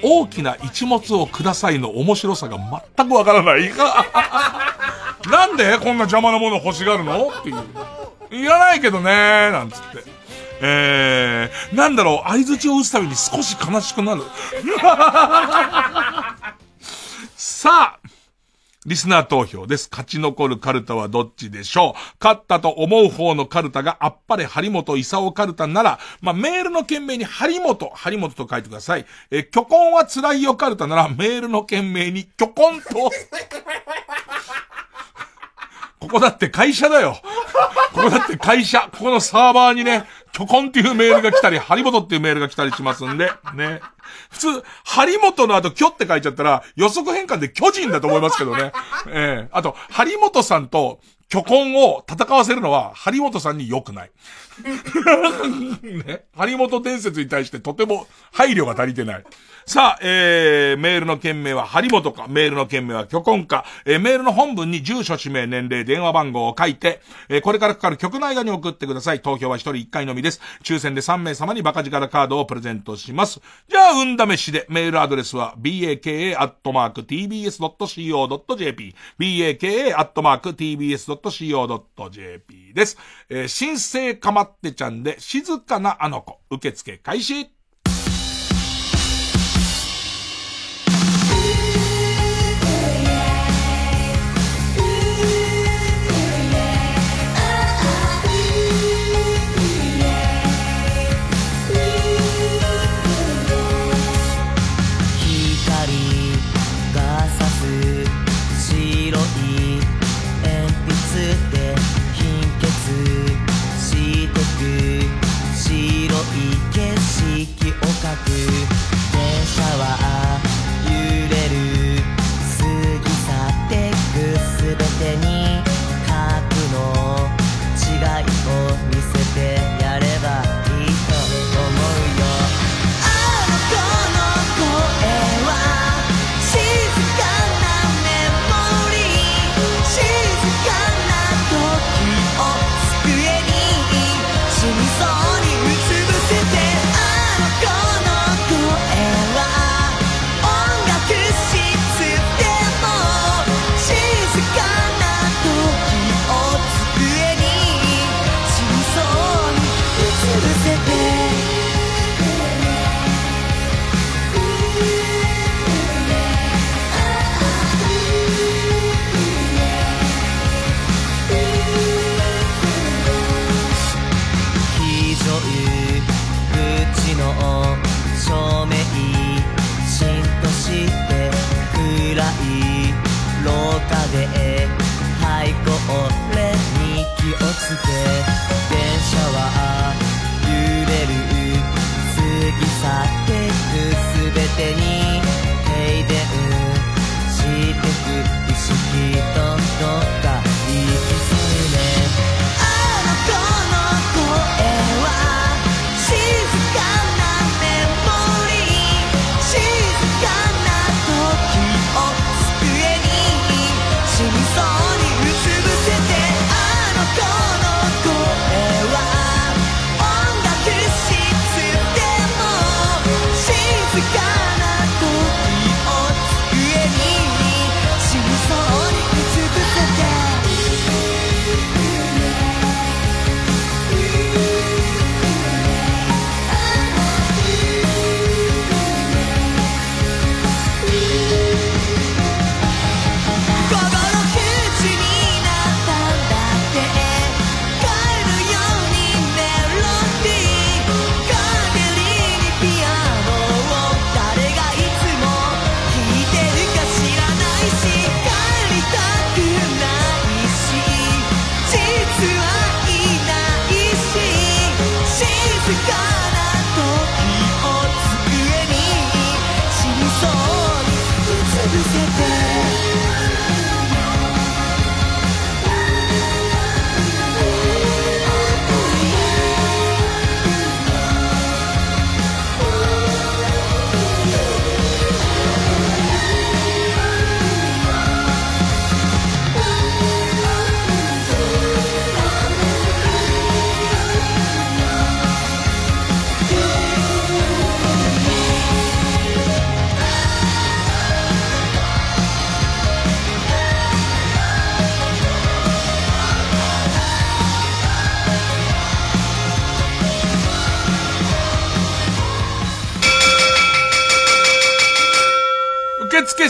大きな一物をくださいの面白さが全くわからない。なんでこんな邪魔なもの欲しがるの？っていう。いらないけどねなんつって。えー、なんだろう、合図を打つたびに少し悲しくなる。さあ、リスナー投票です。勝ち残るカルタはどっちでしょう？勝ったと思う方のカルタがあっぱれ張本勲カルタなら、まあ、メールの件名に張本、張本と書いてください。え巨根は辛いよカルタなら、メールの件名に巨根と、ここだって会社だよ。ここだって会社。ここのサーバーにね、虚婚っていうメールが来たり、張本っていうメールが来たりしますんで、ね。普通、張本の後、虚って書いちゃったら、予測変換で巨人だと思いますけどね。ええあと、張本さんと、虚婚を戦わせるのは、張本さんに良くない。ね。張本伝説に対してとても配慮が足りてない。さあ、えー、メールの件名は張本か、メールの件名は虚婚か、えー、メールの本文に住所、氏名、年齢、電話番号を書いて、えー、これからかかる曲の間に送ってください。投票は一人一回のみです。抽選で3名様にバカ力カードをプレゼントします。じゃあ、運試しで、メールアドレスは、baka.tbs.co.jp、baka.tbs.co.jp です。えー、新生かまってちゃんで、静かなあの子、受付開始。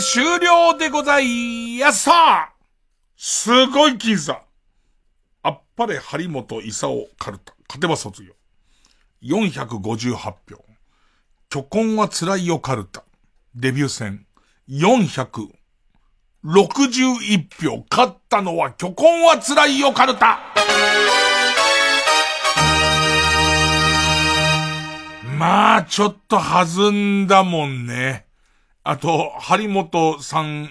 受付終了でございやさすごい僅差。あっぱれ張本勲カルタ。勝てば卒業。458票。巨根は辛いよカルタ。デビュー戦。461票。勝ったのは巨根は辛いよカルタ。まあ、ちょっと弾んだもんね。あと、張本さん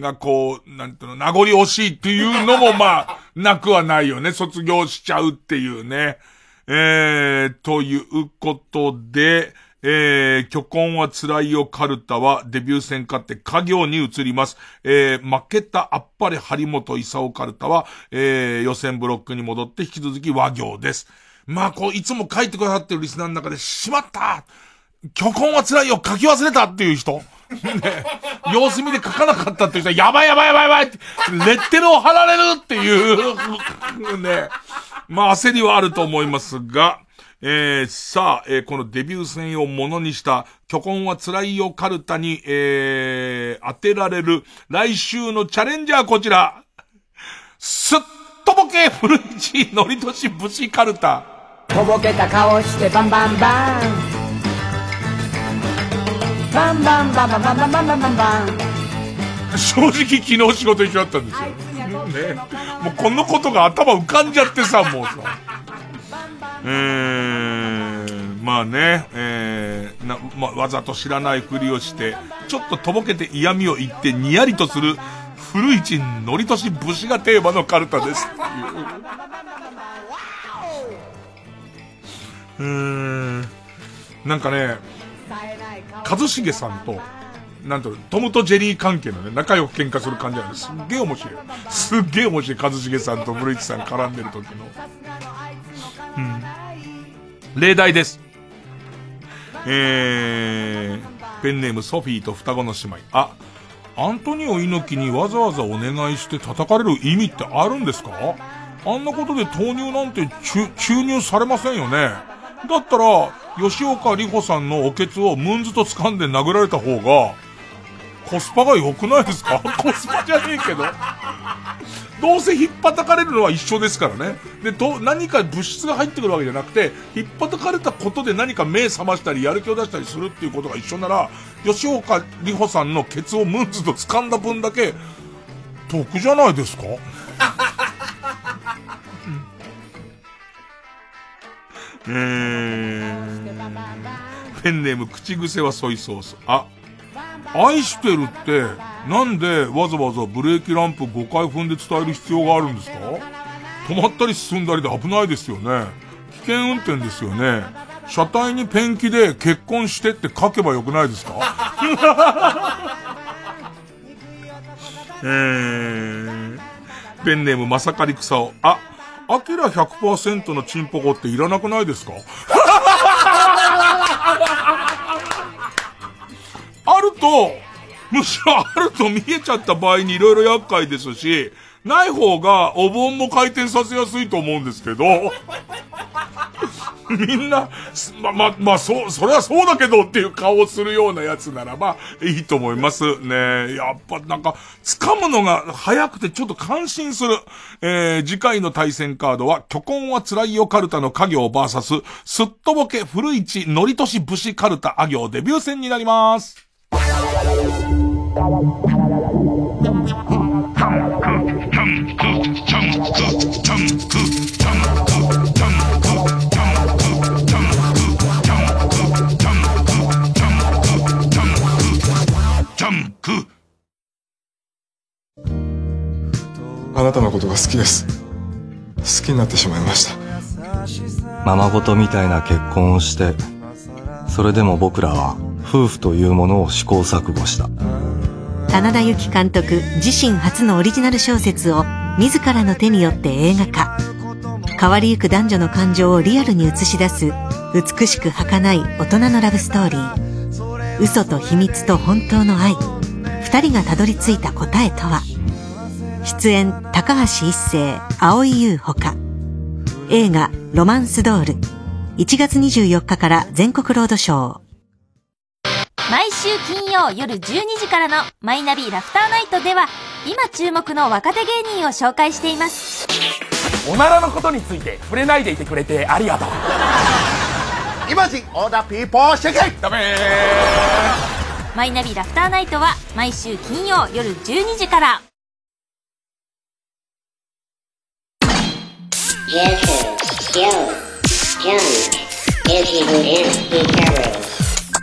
がこう、なんていうの、名残惜しいっていうのもまあ、なくはないよね。卒業しちゃうっていうね。えー、ということで、えー、巨根は辛いよカルタはデビュー戦勝って家業に移ります。えー、負けたあっぱれ張本勲カルタは、えー、予選ブロックに戻って引き続き和行です。まあ、こう、いつも書いてくださってるリスナーの中で、しまった巨根は辛いよ書き忘れたっていう人。ね、様子見で書かなかったっていう人は、やばいやばいやばいやばいって、レッテルを貼られるっていう、ね。まあ、焦りはあると思いますが、えー、さあ、えー、このデビュー戦をものにした、巨根は辛いよカルタに、えー、当てられる、来週のチャレンジャーこちら。すっとぼけ古市のりとし武士カルタ。とぼけた顔してバンバンバンバンバンバンバンバンバンバンバンバンバン正直昨日仕事一緒だったんですよ。ね。もうこのことが頭浮かんじゃってさ、もうさ。えー、まあね、えー、な、まあ、わざと知らないふりをして、ちょっととぼけて嫌味を言ってにやりとする、古市のりとし武士がテーマのカルタです。うーん。なんかね、一茂さんと、なんと、トムとジェリー関係のね、仲良く喧嘩する感じなんです。すっげえ面白い。すっげえ面白い。一茂さんと古市さん絡んでる時の。うん。例題です。えー、ペンネームソフィーと双子の姉妹。あ、アントニオ猪木にわざわざお願いして叩かれる意味ってあるんですか？あんなことで豆乳なんて注入されませんよね。だったら、吉岡里帆さんのおけつをムンズと掴んで殴られた方が、コスパが良くないですか？コスパじゃねえけど。どうせ引っ叩かれるのは一緒ですからね。で、と、何か物質が入ってくるわけじゃなくて、引っ叩かれたことで何か目覚ましたり、やる気を出したりするっていうことが一緒なら、吉岡里帆さんのケツをムンズと掴んだ分だけ、得じゃないですか？えー、ペンネーム口癖はソイソース。あ、愛してるって、なんでわざわざブレーキランプ5回踏んで伝える必要があるんですか？止まったり進んだりで危ないですよね。危険運転ですよね。車体にペンキで結婚してって書けばよくないですか？え ー、ペンネームまさかり草を。あ、アキラ100%のチンポコっていらなくないですか？あると、むしろあると見えちゃった場合にいろいろ厄介ですし、ない方がお盆も回転させやすいと思うんですけど、みんな、ま、ま、ま、そう、それはそうだけどっていう顔をするようなやつならば、いいと思います。ねやっぱなんか、掴むのが早くてちょっと感心する。えー、次回の対戦カードは、巨根は辛いよカルタの家業バーサス、すっとぼけ古市のりとし武士カルタあ行デビュー戦になります。あなたのことが好きです。好きになってしまいました。ままごとみたいな結婚をしてそれでも僕らは夫婦というものを試行錯誤した。棚田由紀監督自身初のオリジナル小説を自らの手によって映画化。変わりゆく男女の感情をリアルに映し出す美しく儚い大人のラブストーリー。嘘と秘密と本当の愛。二人がたどり着いた答えとは出演高橋一生蒼井優ほか。映画「ロマンスドール」1月24日から全国ロードショー。毎週金曜夜12時からのマイナビラフターナイトでは今注目の若手芸人を紹介しています。おならのことについて触れないでいてくれてありがとう。イマジンオーダーピー。ポーシェケダメマイナビラフターナイトは毎週金曜夜12時から Youtube, Yo, Junk, Dizzy Houdin, Hikaru,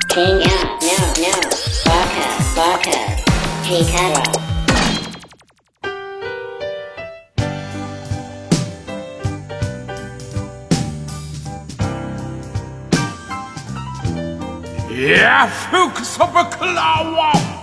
King Up, No, No, Baka, Baka, Hikaru. Yeah, folks of a claw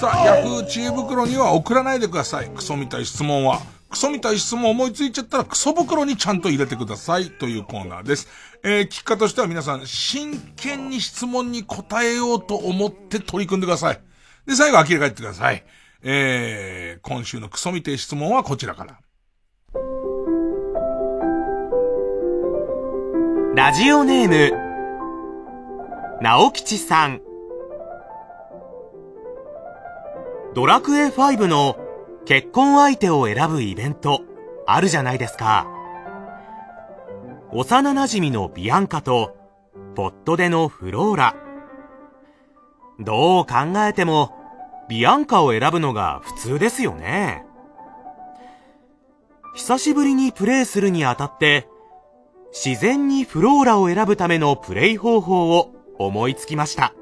さあ、ヤフー知恵袋には送らないでください。クソみたい質問は。クソみたい質問思いついちゃったらクソ袋にちゃんと入れてくださいというコーナーです。えー、聞き方としては皆さん真剣に質問に答えようと思って取り組んでください。で、最後呆れ返ってください。えー、今週のクソみてえ質問はこちらから。ラジオネーム、直吉さん。ドラクエ5の結婚相手を選ぶイベント、あるじゃないですか。幼馴染のビアンカと、ポットでのフローラ。どう考えても、ビアンカを選ぶのが普通ですよね。久しぶりにプレイするにあたって、自然にフローラを選ぶためのプレイ方法を思いつきました。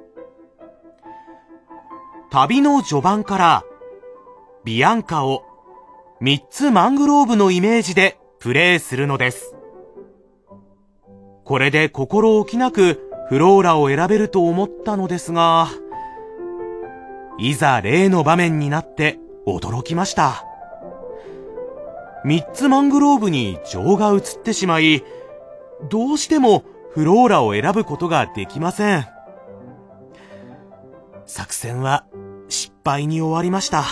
旅の序盤から、ビアンカを3つマングローブのイメージでプレイするのです。これで心置きなくフローラを選べると思ったのですが、いざ例の場面になって驚きました。3つマングローブに情が移ってしまい、どうしてもフローラを選ぶことができません。作戦は失敗に終わりました。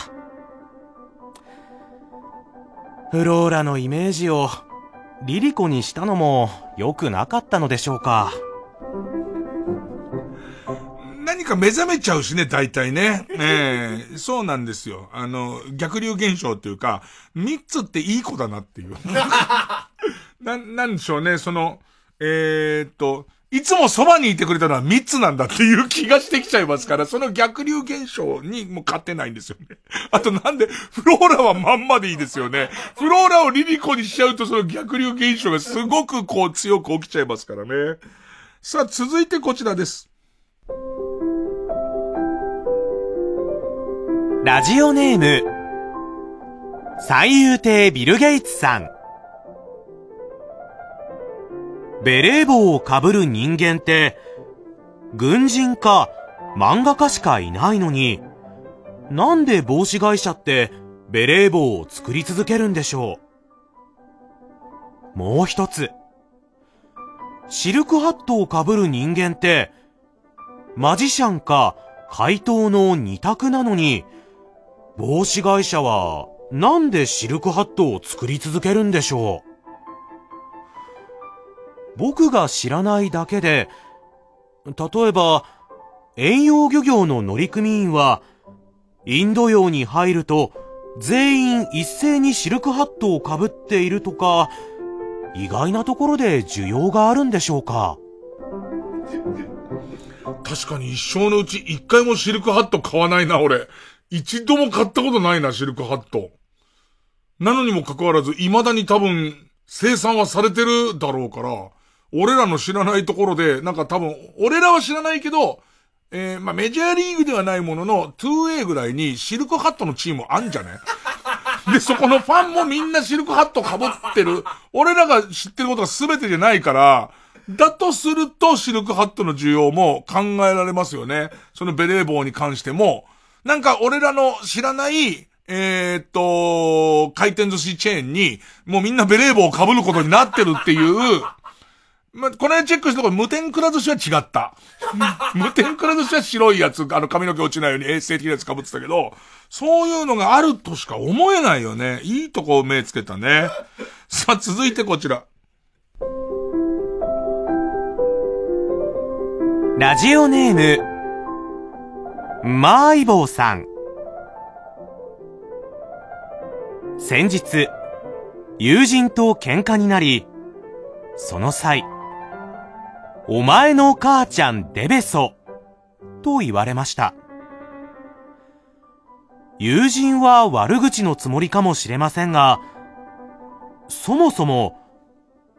フローラのイメージをリリコにしたのも良くなかったのでしょうか。何か目覚めちゃうしね、大体ね。ええそうなんですよ。あの、逆流現象っていうか、三つっていい子だなっていう。な、なんでしょうね、その、えーっと、いつもそばにいてくれたのは三つなんだっていう気がしてきちゃいますから、その逆流現象にもう勝てないんですよね。あとなんで、フローラはまんまでいいですよね。フローラをリリコにしちゃうとその逆流現象がすごくこう強く起きちゃいますからね。さあ、続いてこちらです。ラジオネーム、最優亭ビル・ゲイツさん。ベレー帽をかぶる人間って、軍人か漫画家しかいないのに、なんで帽子会社ってベレー帽を作り続けるんでしょう？もう一つ。シルクハットをかぶる人間って、マジシャンか怪盗の二択なのに、帽子会社はなんでシルクハットを作り続けるんでしょう？僕が知らないだけで、例えば、遠洋漁業の乗組員は、インド洋に入ると、全員一斉にシルクハットをかぶっているとか、意外なところで需要があるんでしょうか？確かに一生のうち一回もシルクハット買わないな、俺。一度も買ったことないな、シルクハット。なのにもかかわらず、未だに多分、生産はされてるだろうから、俺らの知らないところで、なんか多分、俺らは知らないけど、えー、まあ、メジャーリーグではないものの、2A ぐらいにシルクハットのチームあんじゃね？で、そこのファンもみんなシルクハット被ってる。俺らが知ってることが全てじゃないから、だとするとシルクハットの需要も考えられますよね。そのベレー帽に関しても。なんか俺らの知らない、えー、っと、回転寿司チェーンに、もうみんなベレー帽を被ることになってるっていう、まあ、この辺チェックしたところ、無天くら寿司は違った。無天くら寿司は白いやつ、あの髪の毛落ちないように衛生的なやつ被ってたけど、そういうのがあるとしか思えないよね。いいとこ目つけたね。さあ、続いてこちら。ラジオネーム、マーイボーさん。先日、友人と喧嘩になり、その際、お前の母ちゃんデベソ、と言われました。友人は悪口のつもりかもしれませんが、そもそも、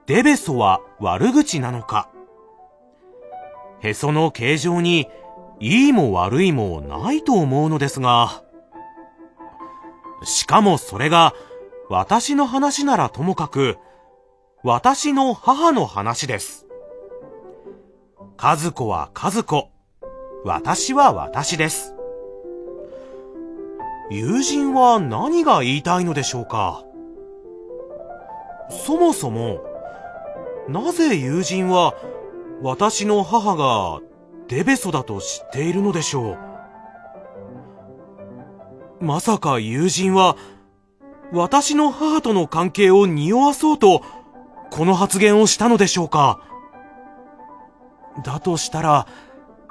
デベソは悪口なのかへその形状に、いいも悪いもないと思うのですが、しかもそれが、私の話ならともかく、私の母の話です。和子は和子、私は私です。友人は何が言いたいのでしょうか？そもそも、なぜ友人は私の母がデベソだと知っているのでしょう？まさか友人は私の母との関係を匂わそうとこの発言をしたのでしょうか？だとしたら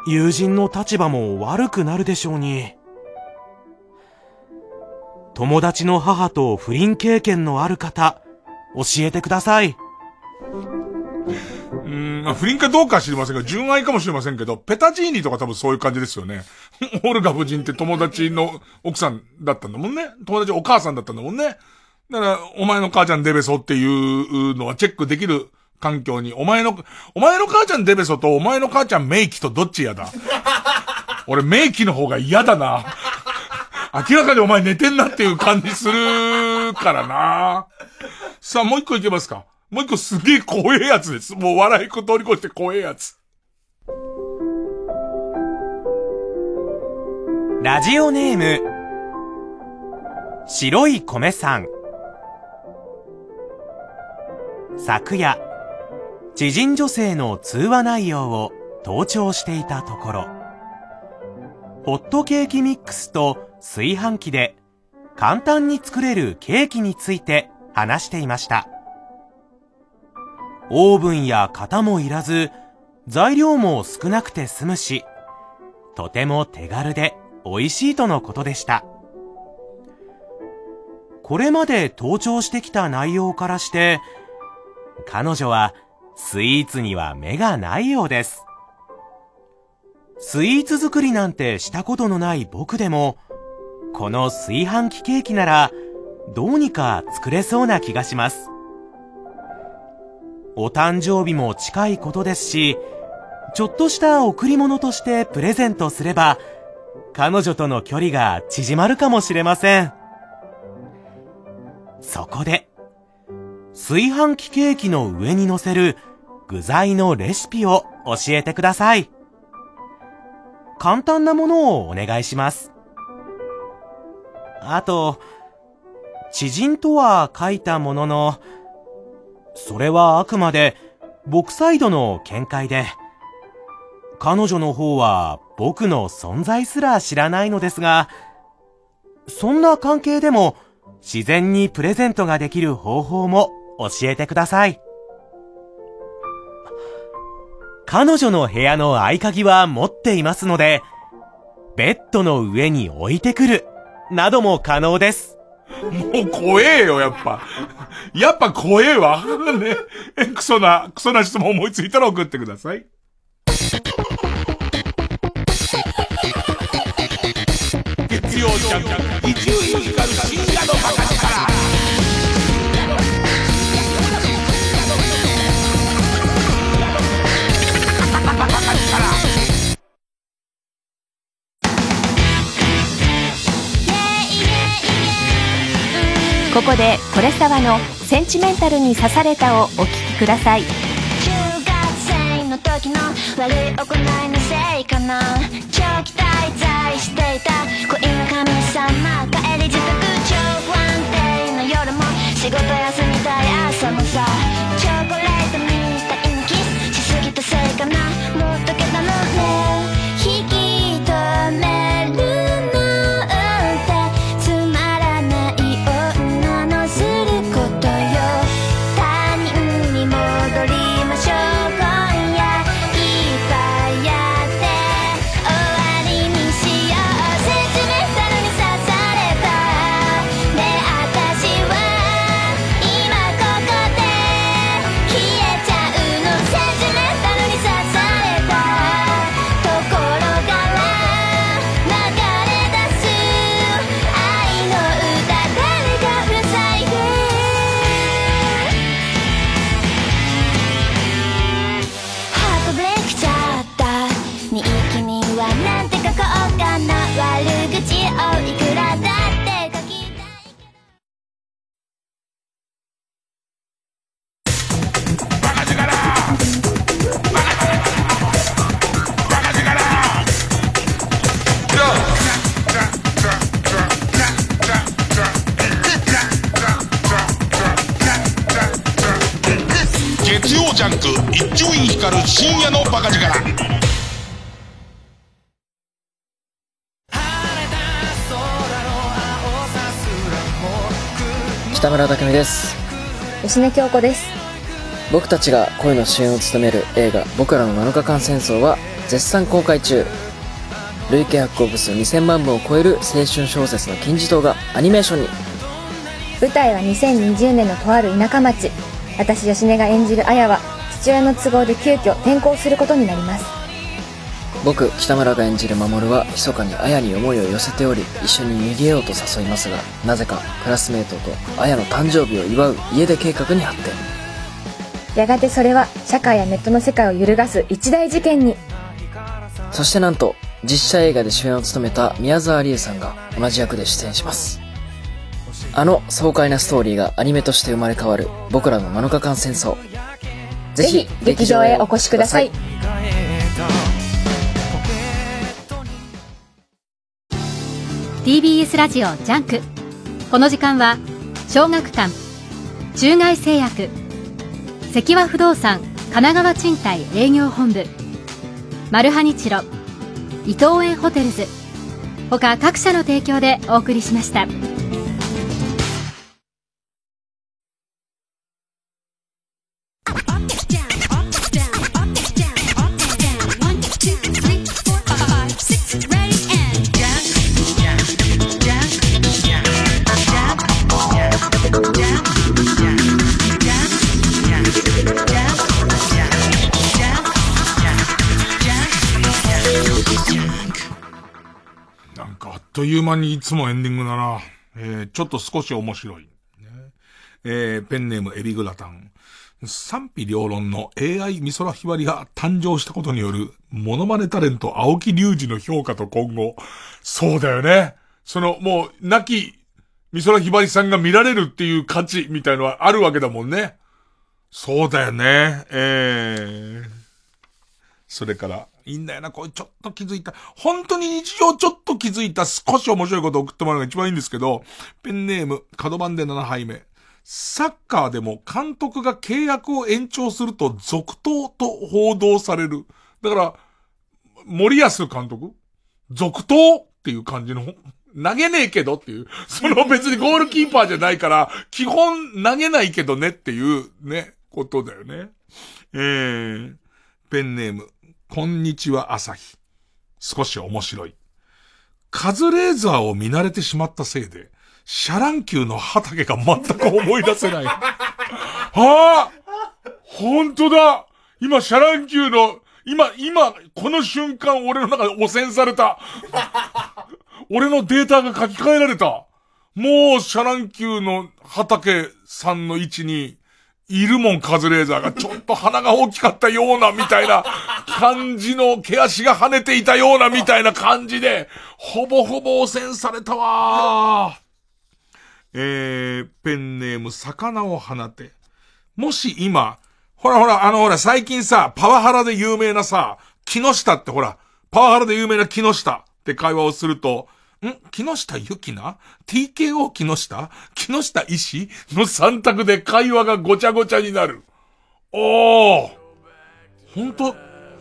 友人の立場も悪くなるでしょうに。友達の母と不倫経験のある方、教えてください。うん、不倫かどうかは知りませんが、純愛かもしれませんけど、ペタジーニとか多分そういう感じですよね。オルガ夫人って友達の奥さんだったんだもんね。友達お母さんだったんだもんね。だから、お前の母ちゃんデベソっていうのはチェックできる環境に、お前の、お前の母ちゃんデベソとお前の母ちゃんメイキとどっち嫌だ？俺メイキの方が嫌だな。明らかにお前寝てんなっていう感じするからな。さあ、もう一個いけますか？もう一個すげえ怖えやつです。もう笑いこ通り越して怖えやつ。ラジオネーム、白い米さん。昨夜、知人女性の通話内容を盗聴していたところ、ホットケーキミックスと炊飯器で簡単に作れるケーキについて話していました。オーブンや型もいらず、材料も少なくて済むし、とても手軽で美味しいとのことでした。これまで盗聴してきた内容からして、彼女はスイーツには目がないようです。スイーツ作りなんてしたことのない僕でも、この炊飯器ケーキなら、どうにか作れそうな気がします。お誕生日も近いことですし、ちょっとした贈り物としてプレゼントすれば、彼女との距離が縮まるかもしれません。そこで、炊飯器ケーキの上に乗せる具材のレシピを教えてください。簡単なものをお願いします。あと、知人とは書いたものの、それはあくまで僕サイドの見解で、彼女の方は僕の存在すら知らないのですが、そんな関係でも自然にプレゼントができる方法も教えてください。彼女の部屋の合鍵は持っていますので、ベッドの上に置いてくる、なども可能です。もう怖えよ、やっぱ。やっぱ怖えわ。ね。え、クソな、クソな質問思いついたら送ってください。月曜ジャンク、伊集こでコレスタワの「センチメンタルに刺された」をお聴きください。中学生の時の悪い行いのせいかな。長期滞在していた。恋の神様帰り自宅超不安定な夜も仕事休みャンク一丁院光る深夜のバカ力。北村匠海です。吉根京子です。僕たちが恋の主演を務める映画「僕らの7日間戦争」は絶賛公開中。累計発行部数2000万部を超える青春小説の金字塔がアニメーションに。舞台は2020年のとある田舎町。私吉根が演じる綾は父親の都合で急遽転校することになります。僕北村が演じる守は密かに綾に思いを寄せており一緒に逃げようと誘いますがなぜかクラスメートと綾の誕生日を祝う家出計画に発展。やがてそれは社会やネットの世界を揺るがす一大事件に。そしてなんと実写映画で主演を務めた宮沢りえさんが同じ役で出演します。あの爽快なストーリーがアニメとして生まれ変わる僕らの7日間戦争ぜひ劇場へお越しください。TBS ラジオジャンク。この時間は小学館中外製薬積和不動産神奈川賃貸営業本部マルハニチロ伊藤園ホテルズ。他各社の提供でお送りしました。間にいつもエンディングだな。えー、ちょっと少し面白い。ね、えー、ペンネームエビグラタン。賛否両論の AI 美空ひばりが誕生したことによるモノマネタレント青木隆二の評価と今後。そうだよね。その、もう、亡き美空ひばりさんが見られるっていう価値みたいのはあるわけだもんね。そうだよね。えー。それから、いいんだよな、こうちょっと気づいた。本当に日常ちょっと気づいた少し面白いことを送ってもらうのが一番いいんですけど、ペンネーム、角番で7杯目。サッカーでも監督が契約を延長すると続投と報道される。だから、森保監督？続投っていう感じの、投げねえけどっていう。その別にゴールキーパーじゃないから、基本投げないけどねっていうね、ことだよね。えー、ペンネーム、こんにちは朝日。少し面白い。カズレーザーを見慣れてしまったせいで、シャ乱Qのはたけが全く思い出せない。はあ本当だ今、シャ乱Qの、今、今、この瞬間、俺の中で汚染された。俺のデータが書き換えられた。もう、シャ乱Qのはたけさんの位置に、いるもん、カズレーザーが。ちょっと鼻が大きかったような、みたいな感じの毛足が跳ねていたような、みたいな感じで、ほぼほぼ汚染されたわえー、ペンネーム、魚を放て。もし今、ほらほら、あのほら、最近さ、パワハラで有名なさ、木下ってほら、パワハラで有名な木下って会話をすると、ん？木下ゆきな ?TKO 木下？木下医師の三択で会話がごちゃごちゃになる。おーほんと、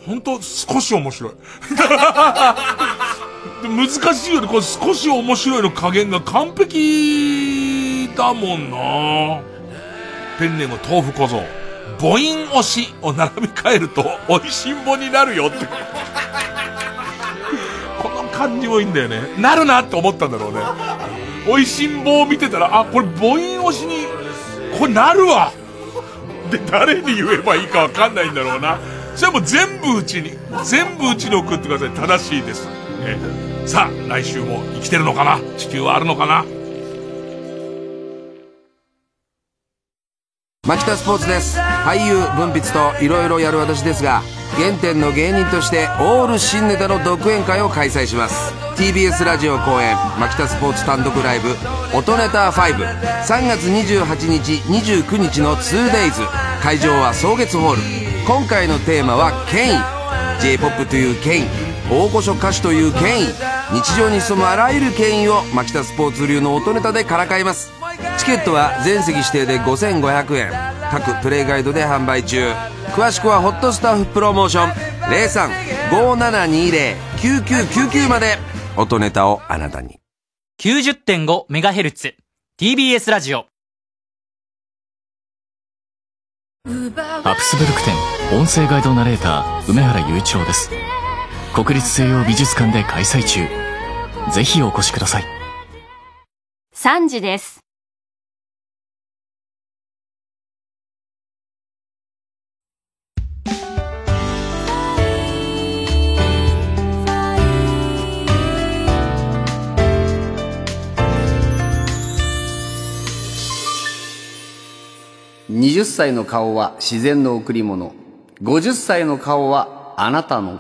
ほんと？少し面白い。難しいよね。これ少し面白いの加減が完璧だもんなペンネーム豆腐小僧。母音押しを並び替えると、美味しんぼになるよって。感じもいいんだよね。なるなって思ったんだろうね。おいしんぼを見てたら、あ、これ母音押しに、これなるわで、誰に言えばいいかわかんないんだろうな。それはもう全部うちに、全部うちに送ってください。正しいです。ね、さあ、来週も生きてるのかな？地球はあるのかな？牧田スポーツです。俳優文筆といろいろやる私ですが原点の芸人としてオール新ネタの独演会を開催します。TBS ラジオ公演牧田スポーツ単独ライブ「音ネタ53月28日29日の 2days 会場は草月ホール。今回のテーマは権威 j p o p という権威大御所歌手という権威日常に潜むあらゆる権威を牧田スポーツ流の音ネタでからかいます。チケットは全席指定で5500円。各プレイガイドで販売中。詳しくはホットスタッフプロモーション。0357209999まで。音ネタをあなたに。90.5MHz TBS ラジオ。アプスブルク展音声ガイドナレーター梅原雄一郎です。国立西洋美術館で開催中。ぜひお越しください。3時です。20歳の顔は自然の贈り物。50歳の顔はあなたの